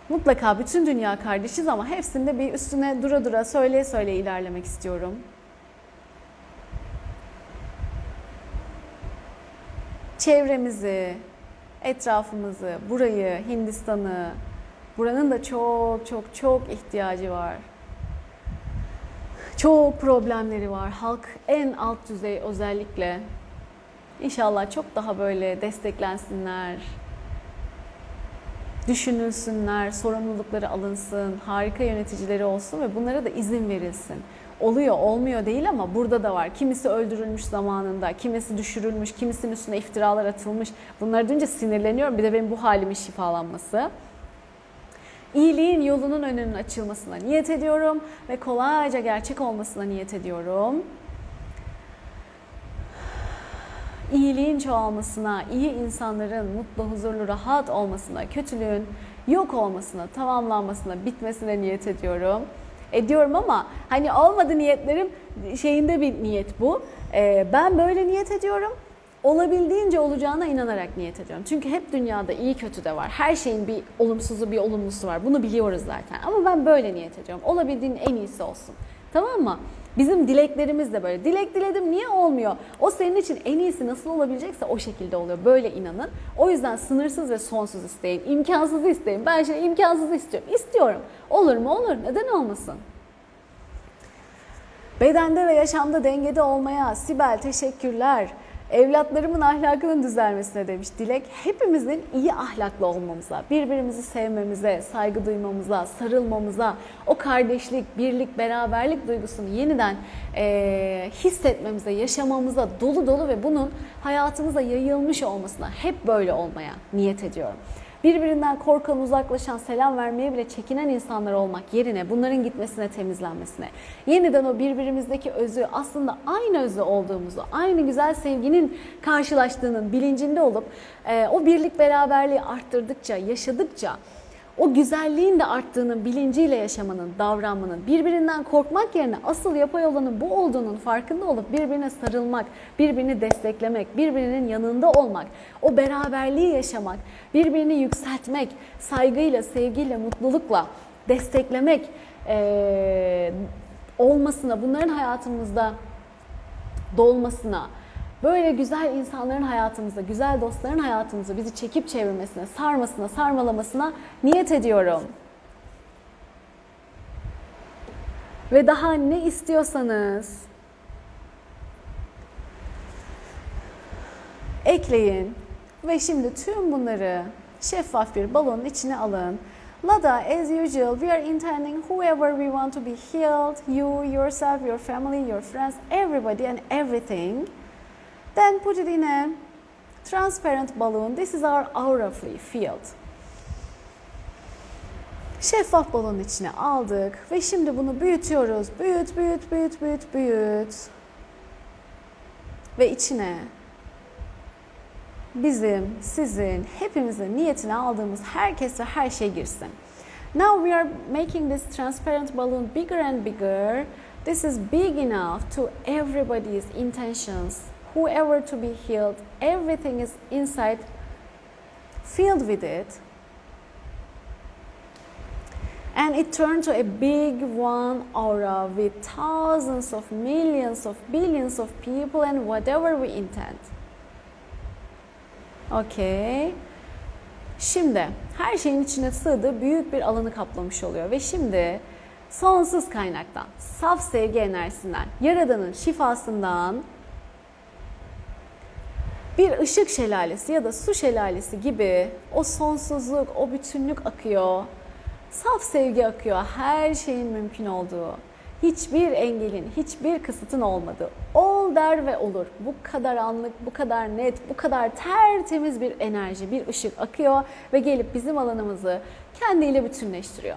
Mutlaka bütün dünya kardeşiz ama hepsinde bir üstüne dura dura söyle söyle ilerlemek istiyorum. Çevremizi, etrafımızı, burayı, Hindistan'ı, buranın da çok çok çok ihtiyacı var. Çok problemleri var. Halk en alt düzey özellikle. İnşallah çok daha böyle desteklensinler, düşünülsünler, sorumlulukları alınsın, harika yöneticileri olsun ve bunlara da izin verilsin. Oluyor, olmuyor değil ama burada da var. Kimisi öldürülmüş zamanında, kimisi düşürülmüş, kimisinin üstüne iftiralar atılmış. Bunları duyunca sinirleniyorum. Bir de benim bu halimin şifalanması. İyiliğin yolunun önünün açılmasına niyet ediyorum ve kolayca gerçek olmasına niyet ediyorum. İyiliğin çoğalmasına, iyi insanların mutlu, huzurlu, rahat olmasına, kötülüğün yok olmasına, tamamlanmasına, bitmesine niyet ediyorum. Ediyorum ama hani olmadı niyetlerim şeyinde bir niyet bu. Ee, ben böyle niyet ediyorum. Olabildiğince olacağına inanarak niyet ediyorum. Çünkü hep dünyada iyi kötü de var. Her şeyin bir olumsuzu bir olumlusu var. Bunu biliyoruz zaten. Ama ben böyle niyet ediyorum. Olabildiğin en iyisi olsun. Tamam mı? Bizim dileklerimiz de böyle. Dilek diledim niye olmuyor? O senin için en iyisi nasıl olabilecekse o şekilde oluyor. Böyle inanın. O yüzden sınırsız ve sonsuz isteyin. İmkansız isteyin. Ben şey imkansız istiyorum. İstiyorum. Olur mu? Olur. Neden olmasın? Bedende ve yaşamda dengede olmaya Sibel teşekkürler. Evlatlarımın ahlakının düzelmesine demiş Dilek. Hepimizin iyi ahlaklı olmamıza, birbirimizi sevmemize, saygı duymamıza, sarılmamıza, o kardeşlik, birlik, beraberlik duygusunu yeniden e, hissetmemize, yaşamamıza dolu dolu ve bunun hayatımıza yayılmış olmasına hep böyle olmaya niyet ediyorum birbirinden korkan, uzaklaşan, selam vermeye bile çekinen insanlar olmak yerine bunların gitmesine, temizlenmesine, yeniden o birbirimizdeki özü aslında aynı özü olduğumuzu, aynı güzel sevginin karşılaştığının bilincinde olup e, o birlik beraberliği arttırdıkça, yaşadıkça o güzelliğin de arttığının bilinciyle yaşamanın, davranmanın, birbirinden korkmak yerine asıl yapay olanın bu olduğunun farkında olup birbirine sarılmak, birbirini desteklemek, birbirinin yanında olmak, o beraberliği yaşamak, birbirini yükseltmek, saygıyla, sevgiyle, mutlulukla desteklemek ee, olmasına, bunların hayatımızda dolmasına, Böyle güzel insanların hayatımızda, güzel dostların hayatımızda bizi çekip çevirmesine, sarmasına, sarmalamasına niyet ediyorum. Ve daha ne istiyorsanız ekleyin ve şimdi tüm bunları şeffaf bir balonun içine alın. Lada, as usual, we are intending whoever we want to be healed, you, yourself, your family, your friends, everybody and everything. Then put it in a transparent balloon. This is our aura field. Şeffaf balonun içine aldık ve şimdi bunu büyütüyoruz. Büyüt, büyüt, büyüt, büyüt, büyüt. Ve içine bizim, sizin, hepimizin niyetine aldığımız herkes ve her şey girsin. Now we are making this transparent balloon bigger and bigger. This is big enough to everybody's intentions whoever to be healed, everything is inside filled with it. And it turned to a big one aura with thousands of millions of billions of people and whatever we intend. Okay. Şimdi her şeyin içine sığdığı büyük bir alanı kaplamış oluyor ve şimdi sonsuz kaynaktan, saf sevgi enerjisinden, Yaradan'ın şifasından bir ışık şelalesi ya da su şelalesi gibi o sonsuzluk, o bütünlük akıyor. Saf sevgi akıyor. Her şeyin mümkün olduğu. Hiçbir engelin, hiçbir kısıtın olmadığı. Ol der ve olur. Bu kadar anlık, bu kadar net, bu kadar tertemiz bir enerji, bir ışık akıyor ve gelip bizim alanımızı kendiyle bütünleştiriyor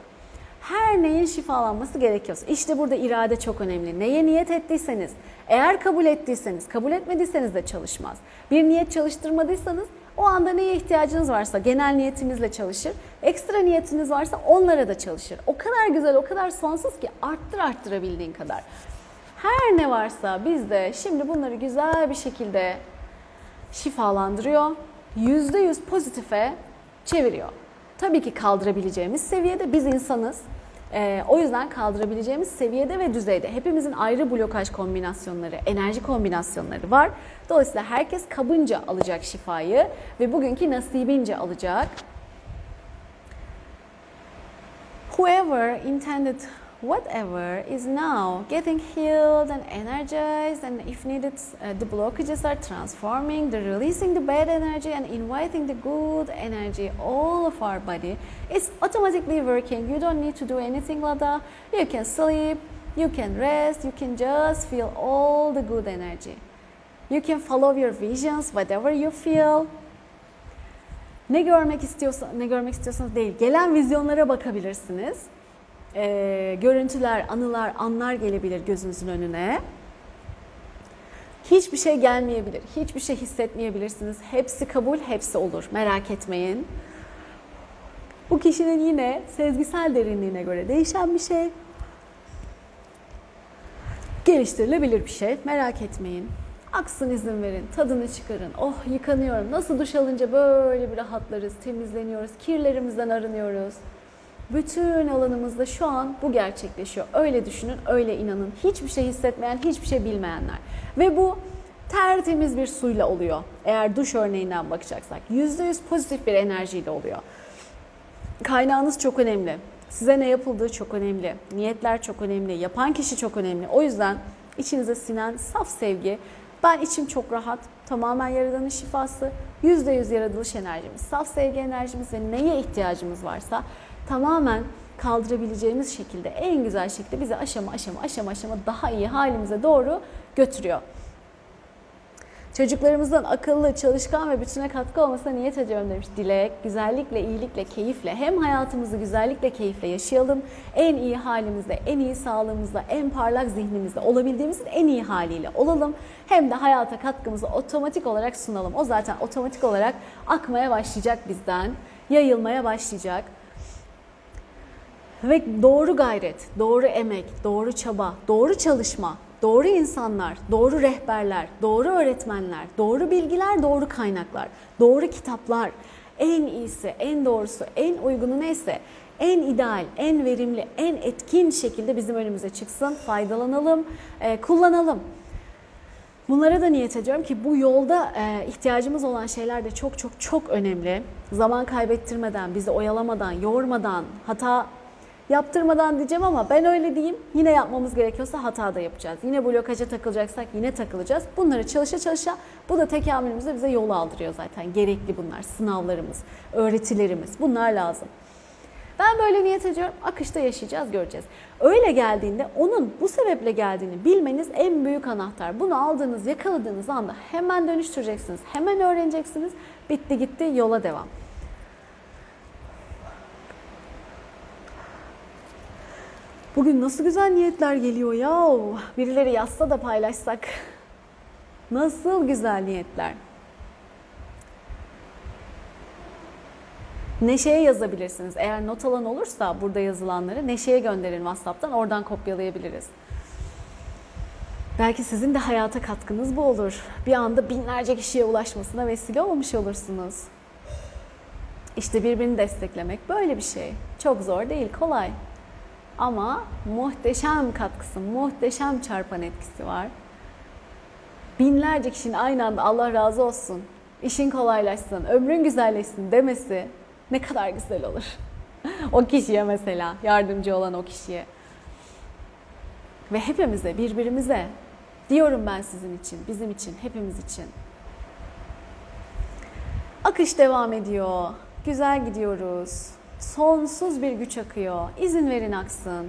her neyin şifalanması gerekiyorsa. İşte burada irade çok önemli. Neye niyet ettiyseniz, eğer kabul ettiyseniz, kabul etmediyseniz de çalışmaz. Bir niyet çalıştırmadıysanız o anda neye ihtiyacınız varsa genel niyetinizle çalışır. Ekstra niyetiniz varsa onlara da çalışır. O kadar güzel, o kadar sonsuz ki arttır arttırabildiğin kadar. Her ne varsa bizde şimdi bunları güzel bir şekilde şifalandırıyor. %100 pozitife çeviriyor. Tabii ki kaldırabileceğimiz seviyede biz insanız. Ee, o yüzden kaldırabileceğimiz seviyede ve düzeyde hepimizin ayrı blokaj kombinasyonları, enerji kombinasyonları var. Dolayısıyla herkes kabınca alacak şifayı ve bugünkü nasibince alacak. Whoever intended whatever is now getting healed and energized and if needed uh, the blockages are transforming the releasing the bad energy and inviting the good energy all of our body. It's automatically working. You don't need to do anything lada you can sleep you can rest you can just feel all the good energy. You can follow your visions whatever you feel. Ne görmek istiyorsa ne görmek istiyorsanız değil gelen vizyonlara bakabilirsiniz e, görüntüler, anılar, anlar gelebilir gözünüzün önüne. Hiçbir şey gelmeyebilir, hiçbir şey hissetmeyebilirsiniz. Hepsi kabul, hepsi olur. Merak etmeyin. Bu kişinin yine sezgisel derinliğine göre değişen bir şey. Geliştirilebilir bir şey. Merak etmeyin. Aksın izin verin, tadını çıkarın. Oh yıkanıyorum. Nasıl duş alınca böyle bir rahatlarız, temizleniyoruz, kirlerimizden arınıyoruz. Bütün alanımızda şu an bu gerçekleşiyor. Öyle düşünün, öyle inanın. Hiçbir şey hissetmeyen, hiçbir şey bilmeyenler. Ve bu tertemiz bir suyla oluyor. Eğer duş örneğinden bakacaksak. %100 pozitif bir enerjiyle oluyor. Kaynağınız çok önemli. Size ne yapıldığı çok önemli. Niyetler çok önemli. Yapan kişi çok önemli. O yüzden içinize sinen saf sevgi Ben içim çok rahat. Tamamen Yaradan'ın şifası. %100 yaratılış enerjimiz, saf sevgi enerjimiz ve neye ihtiyacımız varsa tamamen kaldırabileceğimiz şekilde en güzel şekilde bizi aşama aşama aşama aşama daha iyi halimize doğru götürüyor. Çocuklarımızın akıllı, çalışkan ve bütüne katkı olmasına niyet ediyorum demiş Dilek. Güzellikle, iyilikle, keyifle hem hayatımızı güzellikle, keyifle yaşayalım. En iyi halimizde, en iyi sağlığımızda, en parlak zihnimizde olabildiğimizin en iyi haliyle olalım. Hem de hayata katkımızı otomatik olarak sunalım. O zaten otomatik olarak akmaya başlayacak bizden, yayılmaya başlayacak. Ve doğru gayret, doğru emek, doğru çaba, doğru çalışma, doğru insanlar, doğru rehberler, doğru öğretmenler, doğru bilgiler, doğru kaynaklar, doğru kitaplar, en iyisi, en doğrusu, en uygunu neyse en ideal, en verimli, en etkin şekilde bizim önümüze çıksın, faydalanalım, e, kullanalım. Bunlara da niyet ediyorum ki bu yolda e, ihtiyacımız olan şeyler de çok çok çok önemli. Zaman kaybettirmeden, bizi oyalamadan, yormadan, hata yaptırmadan diyeceğim ama ben öyle diyeyim. Yine yapmamız gerekiyorsa hata da yapacağız. Yine blokaja takılacaksak yine takılacağız. Bunları çalışa çalışa bu da tekamülümüzde bize yol aldırıyor zaten. Gerekli bunlar. Sınavlarımız, öğretilerimiz bunlar lazım. Ben böyle niyet ediyorum. Akışta yaşayacağız, göreceğiz. Öyle geldiğinde onun bu sebeple geldiğini bilmeniz en büyük anahtar. Bunu aldığınız, yakaladığınız anda hemen dönüştüreceksiniz. Hemen öğreneceksiniz. Bitti gitti, yola devam. Bugün nasıl güzel niyetler geliyor ya. Birileri yazsa da paylaşsak. Nasıl güzel niyetler. Neşe'ye yazabilirsiniz. Eğer not alan olursa burada yazılanları Neşe'ye gönderin WhatsApp'tan. Oradan kopyalayabiliriz. Belki sizin de hayata katkınız bu olur. Bir anda binlerce kişiye ulaşmasına vesile olmuş olursunuz. İşte birbirini desteklemek böyle bir şey. Çok zor değil, kolay. Ama muhteşem katkısı, muhteşem çarpan etkisi var. Binlerce kişinin aynı anda Allah razı olsun, işin kolaylaşsın, ömrün güzelleşsin demesi ne kadar güzel olur. o kişiye mesela, yardımcı olan o kişiye. Ve hepimize, birbirimize diyorum ben sizin için, bizim için, hepimiz için. Akış devam ediyor. Güzel gidiyoruz. Sonsuz bir güç akıyor. İzin verin aksın.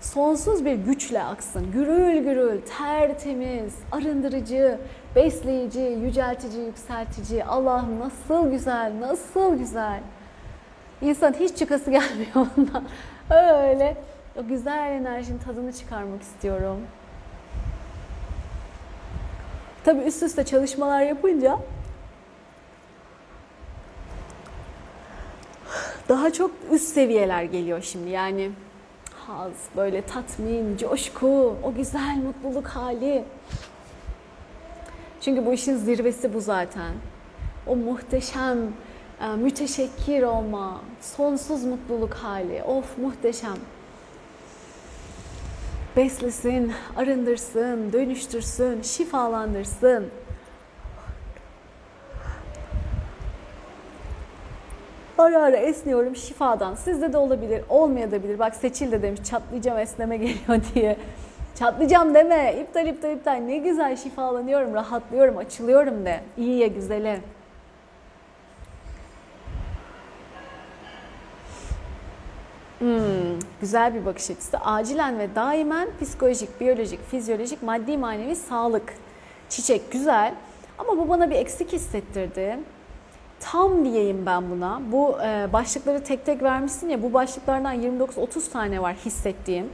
Sonsuz bir güçle aksın. Gürül gürül, tertemiz, arındırıcı, besleyici, yüceltici, yükseltici. Allah nasıl güzel, nasıl güzel. İnsan hiç çıkası gelmiyor ondan. Öyle o güzel enerjinin tadını çıkarmak istiyorum. Tabii üst üste çalışmalar yapınca daha çok üst seviyeler geliyor şimdi. Yani haz, böyle tatmin, coşku, o güzel mutluluk hali. Çünkü bu işin zirvesi bu zaten. O muhteşem, e, müteşekkir olma, sonsuz mutluluk hali. Of muhteşem. Beslesin, arındırsın, dönüştürsün, şifalandırsın. Ara ara esniyorum şifadan. Sizde de olabilir, olmayabilir. Bak Seçil de demiş çatlayacağım esneme geliyor diye. Çatlayacağım deme. İptal iptal iptal. Ne güzel şifalanıyorum, rahatlıyorum, açılıyorum de. İyiye, güzele. Hmm, güzel bir bakış açısı. Acilen ve daimen psikolojik, biyolojik, fizyolojik, maddi manevi sağlık. Çiçek güzel ama bu bana bir eksik hissettirdi tam diyeyim ben buna. Bu e, başlıkları tek tek vermişsin ya bu başlıklardan 29-30 tane var hissettiğim.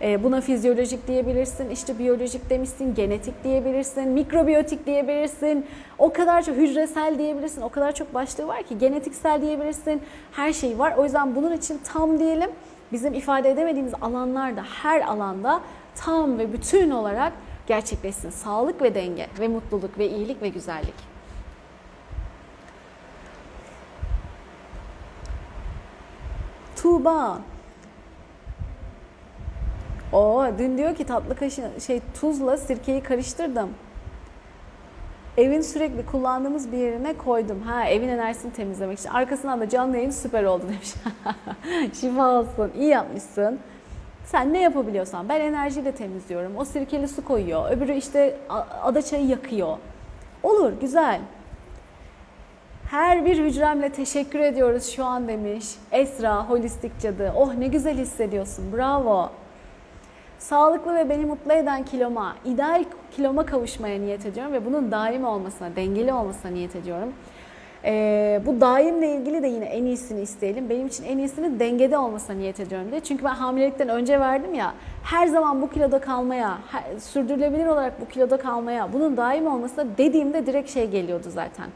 E, buna fizyolojik diyebilirsin, işte biyolojik demişsin, genetik diyebilirsin, mikrobiyotik diyebilirsin, o kadar çok hücresel diyebilirsin, o kadar çok başlığı var ki genetiksel diyebilirsin, her şey var. O yüzden bunun için tam diyelim bizim ifade edemediğimiz alanlarda her alanda tam ve bütün olarak gerçekleşsin. Sağlık ve denge ve mutluluk ve iyilik ve güzellik. Tuğba. O dün diyor ki tatlı kaşı şey tuzla sirkeyi karıştırdım. Evin sürekli kullandığımız bir yerine koydum. Ha evin enerjisini temizlemek için. Arkasından da canlı yayın süper oldu demiş. Şifa olsun. İyi yapmışsın. Sen ne yapabiliyorsan. Ben enerjiyle temizliyorum. O sirkeli su koyuyor. Öbürü işte ada çayı yakıyor. Olur, güzel. Her bir hücremle teşekkür ediyoruz şu an demiş. Esra, holistik cadı. Oh ne güzel hissediyorsun. Bravo. Sağlıklı ve beni mutlu eden kiloma, ideal kiloma kavuşmaya niyet ediyorum ve bunun daim olmasına, dengeli olmasına niyet ediyorum. Ee, bu daimle ilgili de yine en iyisini isteyelim. Benim için en iyisini dengede olmasına niyet ediyorum diye. Çünkü ben hamilelikten önce verdim ya her zaman bu kiloda kalmaya, her, sürdürülebilir olarak bu kiloda kalmaya, bunun daim olmasına dediğimde direkt şey geliyordu zaten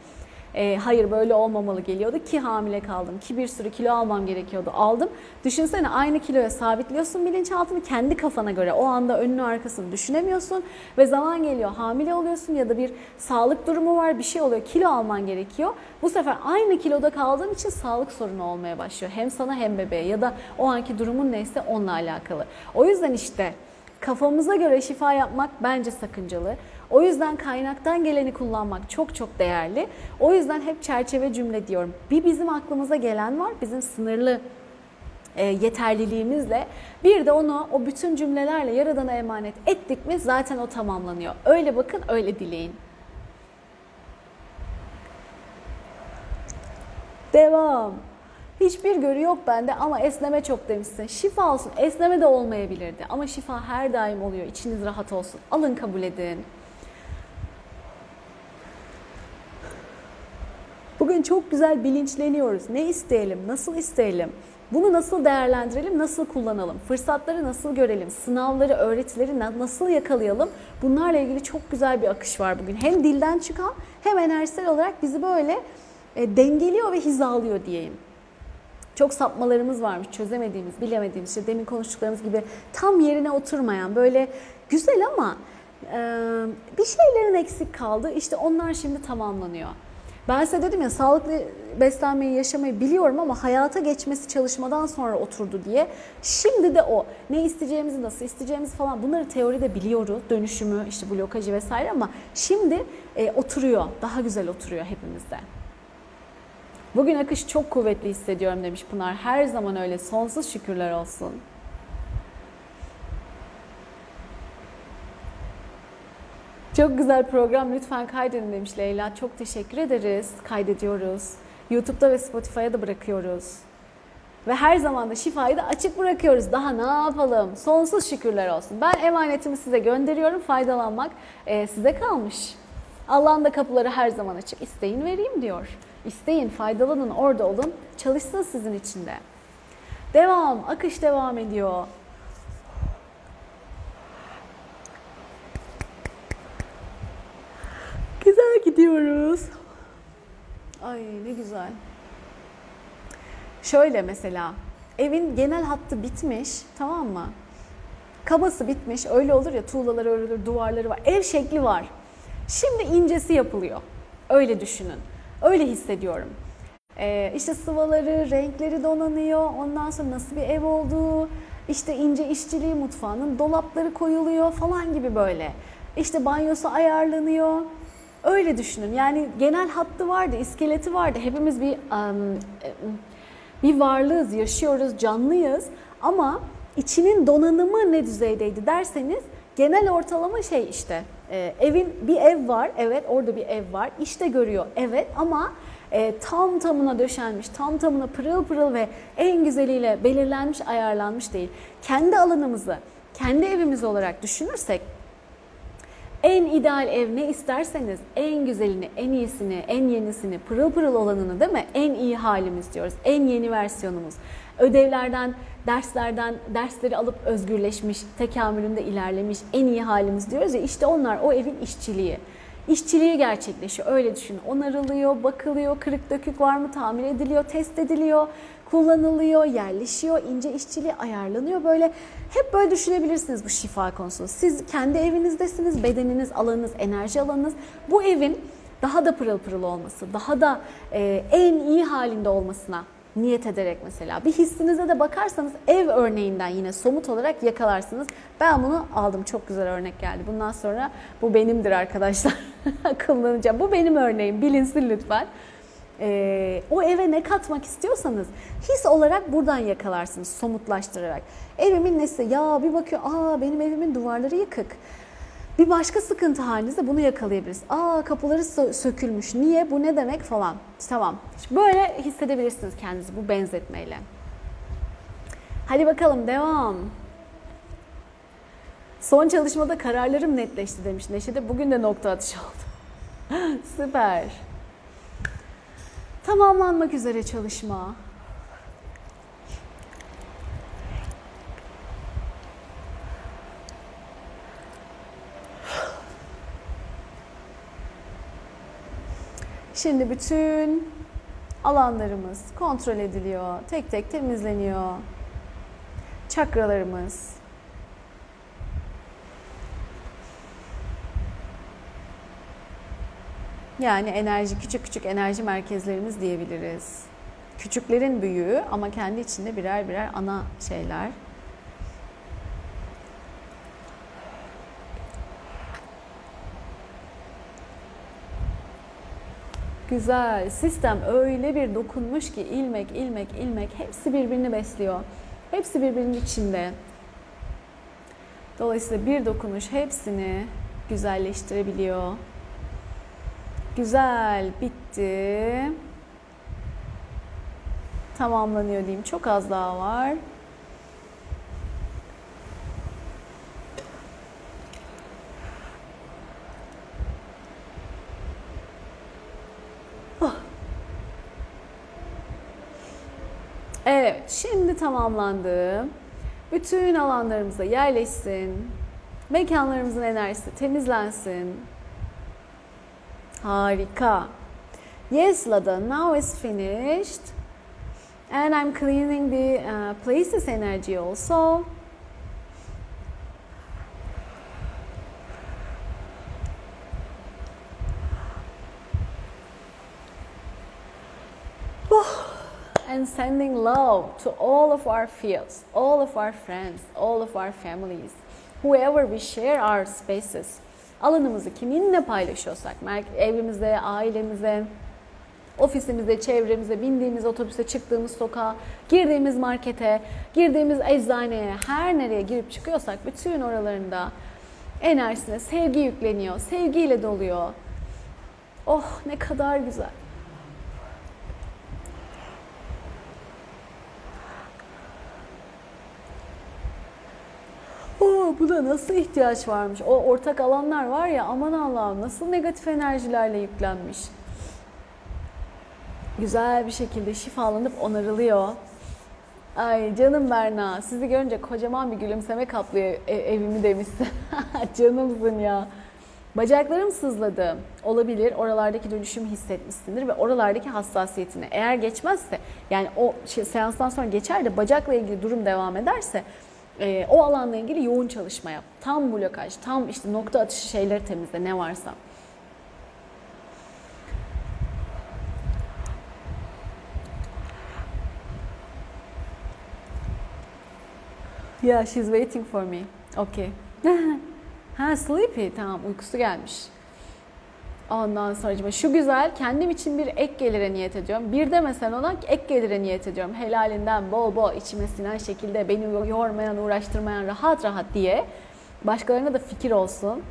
e, hayır böyle olmamalı geliyordu ki hamile kaldım ki bir sürü kilo almam gerekiyordu aldım. Düşünsene aynı kiloya sabitliyorsun bilinçaltını kendi kafana göre o anda önünü arkasını düşünemiyorsun ve zaman geliyor hamile oluyorsun ya da bir sağlık durumu var bir şey oluyor kilo alman gerekiyor. Bu sefer aynı kiloda kaldığın için sağlık sorunu olmaya başlıyor hem sana hem bebeğe ya da o anki durumun neyse onunla alakalı. O yüzden işte kafamıza göre şifa yapmak bence sakıncalı. O yüzden kaynaktan geleni kullanmak çok çok değerli. O yüzden hep çerçeve cümle diyorum. Bir bizim aklımıza gelen var, bizim sınırlı e, yeterliliğimizle bir de onu o bütün cümlelerle Yaradan'a emanet ettik mi zaten o tamamlanıyor. Öyle bakın, öyle dileyin. Devam. Hiçbir görü yok bende ama esneme çok demişsin. Şifa olsun. Esneme de olmayabilirdi ama şifa her daim oluyor. İçiniz rahat olsun. Alın kabul edin. Bugün çok güzel bilinçleniyoruz. Ne isteyelim, nasıl isteyelim? Bunu nasıl değerlendirelim, nasıl kullanalım? Fırsatları nasıl görelim? Sınavları, öğretileri nasıl yakalayalım? Bunlarla ilgili çok güzel bir akış var bugün. Hem dilden çıkan hem enerjisel olarak bizi böyle e, dengeliyor ve hizalıyor diyeyim. Çok sapmalarımız varmış, çözemediğimiz, bilemediğimiz, işte demin konuştuklarımız gibi tam yerine oturmayan böyle güzel ama bir şeylerin eksik kaldı. İşte onlar şimdi tamamlanıyor. Ben size dedim ya sağlıklı beslenmeyi yaşamayı biliyorum ama hayata geçmesi çalışmadan sonra oturdu diye. Şimdi de o. Ne isteyeceğimizi, nasıl isteyeceğimizi falan bunları teoride biliyoruz. Dönüşümü, işte blokajı vesaire ama şimdi e, oturuyor. Daha güzel oturuyor hepimizde. Bugün akış çok kuvvetli hissediyorum demiş Pınar. Her zaman öyle. Sonsuz şükürler olsun. Çok güzel program lütfen kaydedin demiş Leyla. Çok teşekkür ederiz. Kaydediyoruz. YouTube'da ve Spotify'a da bırakıyoruz. Ve her zaman da şifayı da açık bırakıyoruz. Daha ne yapalım? Sonsuz şükürler olsun. Ben emanetimi size gönderiyorum. Faydalanmak e, size kalmış. Allah'ın da kapıları her zaman açık. İsteyin vereyim diyor. İsteyin, faydalanın, orada olun. Çalışsın sizin içinde. Devam, akış devam ediyor. Güzel gidiyoruz. Ay ne güzel. Şöyle mesela evin genel hattı bitmiş tamam mı? Kabası bitmiş öyle olur ya tuğlaları örülür duvarları var ev şekli var. Şimdi incesi yapılıyor öyle düşünün öyle hissediyorum. Ee, işte sıvaları renkleri donanıyor ondan sonra nasıl bir ev olduğu işte ince işçiliği mutfağının dolapları koyuluyor falan gibi böyle. İşte banyosu ayarlanıyor Öyle düşünün. Yani genel hattı vardı, iskeleti vardı. Hepimiz bir bir varlığız, yaşıyoruz, canlıyız. Ama içinin donanımı ne düzeydeydi derseniz genel ortalama şey işte e, evin bir ev var, evet orada bir ev var, işte görüyor, evet ama e, tam tamına döşenmiş, tam tamına pırıl pırıl ve en güzeliyle belirlenmiş, ayarlanmış değil. Kendi alanımızı, kendi evimiz olarak düşünürsek en ideal ev ne isterseniz en güzelini, en iyisini, en yenisini, pırıl pırıl olanını değil mi? En iyi halimiz diyoruz. En yeni versiyonumuz. Ödevlerden, derslerden, dersleri alıp özgürleşmiş, tekamülünde ilerlemiş en iyi halimiz diyoruz ya işte onlar o evin işçiliği. İşçiliği gerçekleşiyor öyle düşünün. Onarılıyor, bakılıyor, kırık dökük var mı tamir ediliyor, test ediliyor kullanılıyor, yerleşiyor, ince işçiliği ayarlanıyor. Böyle hep böyle düşünebilirsiniz bu şifa konusunu. Siz kendi evinizdesiniz, bedeniniz, alanınız, enerji alanınız. Bu evin daha da pırıl pırıl olması, daha da e, en iyi halinde olmasına niyet ederek mesela bir hissinize de bakarsanız ev örneğinden yine somut olarak yakalarsınız. Ben bunu aldım çok güzel örnek geldi. Bundan sonra bu benimdir arkadaşlar. Kullanacağım. Bu benim örneğim bilinsin lütfen. E, o eve ne katmak istiyorsanız his olarak buradan yakalarsınız somutlaştırarak. Evimin nesi? Ya bir bakıyor aa benim evimin duvarları yıkık. Bir başka sıkıntı halinizde bunu yakalayabiliriz. Aa kapıları sö- sökülmüş. Niye? Bu ne demek falan. Tamam. Böyle hissedebilirsiniz kendinizi bu benzetmeyle. Hadi bakalım devam. Son çalışmada kararlarım netleşti demiş Neşe de. Bugün de nokta atışı oldu. Süper. Tamamlanmak üzere çalışma. Şimdi bütün alanlarımız kontrol ediliyor. Tek tek temizleniyor. Çakralarımız. Yani enerji küçük küçük enerji merkezlerimiz diyebiliriz. Küçüklerin büyüğü ama kendi içinde birer birer ana şeyler. Güzel. Sistem öyle bir dokunmuş ki ilmek, ilmek, ilmek hepsi birbirini besliyor. Hepsi birbirinin içinde. Dolayısıyla bir dokunuş hepsini güzelleştirebiliyor. Güzel, bitti. Tamamlanıyor diyeyim. Çok az daha var. Oh. Evet, şimdi tamamlandı. Bütün alanlarımıza yerleşsin. Mekanlarımızın enerjisi temizlensin. Harika. Yes, Lada, now it's finished. And I'm cleaning the uh, places energy also. and sending love to all of our fields, all of our friends, all of our families, whoever we share our spaces. Alanımızı kiminle paylaşıyorsak, evimizde, ailemize, ofisimize, çevremize, bindiğimiz otobüse, çıktığımız sokağa, girdiğimiz markete, girdiğimiz eczaneye, her nereye girip çıkıyorsak bütün oralarında enerjisine sevgi yükleniyor, sevgiyle doluyor. Oh ne kadar güzel. Oh, bu da nasıl ihtiyaç varmış? O ortak alanlar var ya aman Allah'ım nasıl negatif enerjilerle yüklenmiş. Güzel bir şekilde şifalanıp onarılıyor. Ay canım Berna sizi görünce kocaman bir gülümseme kaplıyor evimi demişsin. Canımsın ya. Bacaklarım sızladı. Olabilir. Oralardaki dönüşüm hissetmişsindir ve oralardaki hassasiyetini. Eğer geçmezse yani o şey, seanstan sonra geçer de bacakla ilgili durum devam ederse e, o alanla ilgili yoğun çalışma yap. Tam blokaj, tam işte nokta atışı şeyleri temizle ne varsa. Yeah, she's waiting for me. Okay. ha sleepy. Tamam uykusu gelmiş. Ondan sonra şu güzel kendim için bir ek gelire niyet ediyorum. Bir de mesela ona ek gelire niyet ediyorum. Helalinden bol bol içime sinen şekilde beni yormayan, uğraştırmayan rahat rahat diye. Başkalarına da fikir olsun.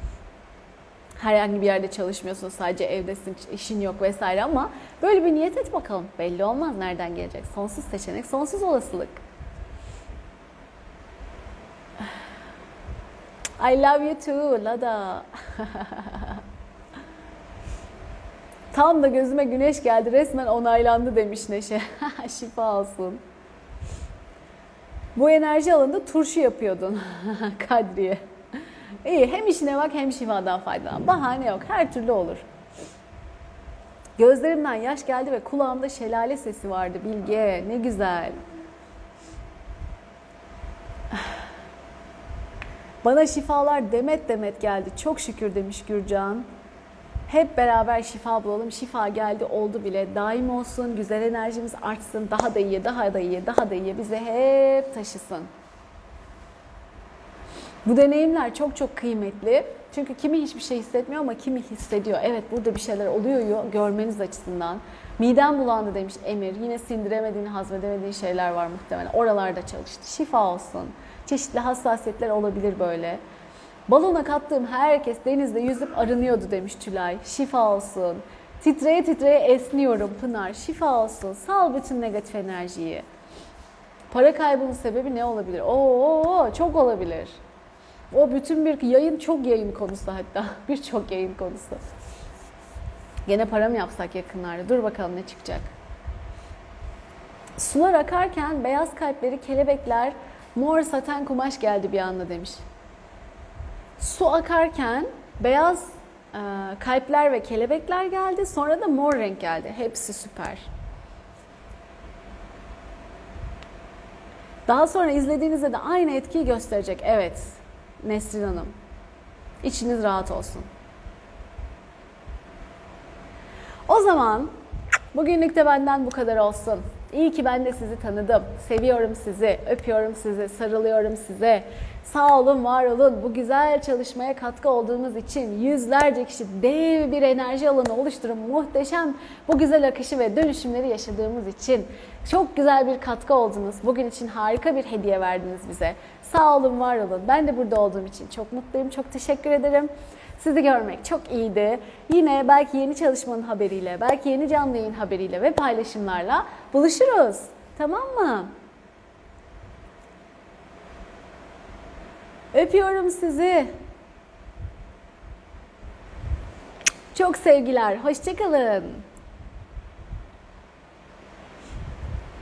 Herhangi bir yerde çalışmıyorsun, sadece evdesin, işin yok vesaire ama böyle bir niyet et bakalım. Belli olmaz nereden gelecek. Sonsuz seçenek, sonsuz olasılık. I love you too, Lada. Tam da gözüme güneş geldi resmen onaylandı demiş Neşe. Şifa olsun. Bu enerji alanında turşu yapıyordun Kadriye. İyi hem işine bak hem şifadan faydalan. Bahane yok her türlü olur. Gözlerimden yaş geldi ve kulağımda şelale sesi vardı Bilge. Ne güzel. Bana şifalar demet demet geldi. Çok şükür demiş Gürcan. Hep beraber şifa bulalım. Şifa geldi oldu bile. Daim olsun, güzel enerjimiz artsın. Daha da iyi, daha da iyi, daha da iyi. Bize hep taşısın. Bu deneyimler çok çok kıymetli. Çünkü kimi hiçbir şey hissetmiyor ama kimi hissediyor. Evet burada bir şeyler oluyor görmeniz açısından. Midem bulandı demiş Emir. Yine sindiremediğin, hazmedemediğin şeyler var muhtemelen. Oralarda çalıştı. Şifa olsun. Çeşitli hassasiyetler olabilir böyle. Balona kattığım herkes denizde yüzüp arınıyordu demiş Tülay. Şifa olsun. Titreye titreye esniyorum Pınar. Şifa olsun. Sal bütün negatif enerjiyi. Para kaybının sebebi ne olabilir? Oo çok olabilir. O bütün bir yayın çok yayın konusu hatta. Birçok yayın konusu. Gene para mı yapsak yakınlarda? Dur bakalım ne çıkacak. Sular akarken beyaz kalpleri kelebekler mor saten kumaş geldi bir anda demiş. Su akarken beyaz e, kalpler ve kelebekler geldi. Sonra da mor renk geldi. Hepsi süper. Daha sonra izlediğinizde de aynı etkiyi gösterecek. Evet Nesrin Hanım. İçiniz rahat olsun. O zaman bugünlük de benden bu kadar olsun. İyi ki ben de sizi tanıdım. Seviyorum sizi, öpüyorum sizi, sarılıyorum size. Sağ olun, var olun. Bu güzel çalışmaya katkı olduğunuz için yüzlerce kişi dev bir enerji alanı oluşturup muhteşem bu güzel akışı ve dönüşümleri yaşadığımız için çok güzel bir katkı oldunuz. Bugün için harika bir hediye verdiniz bize. Sağ olun, var olun. Ben de burada olduğum için çok mutluyum. Çok teşekkür ederim. Sizi görmek çok iyiydi. Yine belki yeni çalışmanın haberiyle, belki yeni canlı yayın haberiyle ve paylaşımlarla buluşuruz. Tamam mı? Öpüyorum sizi. Çok sevgiler. Hoşçakalın.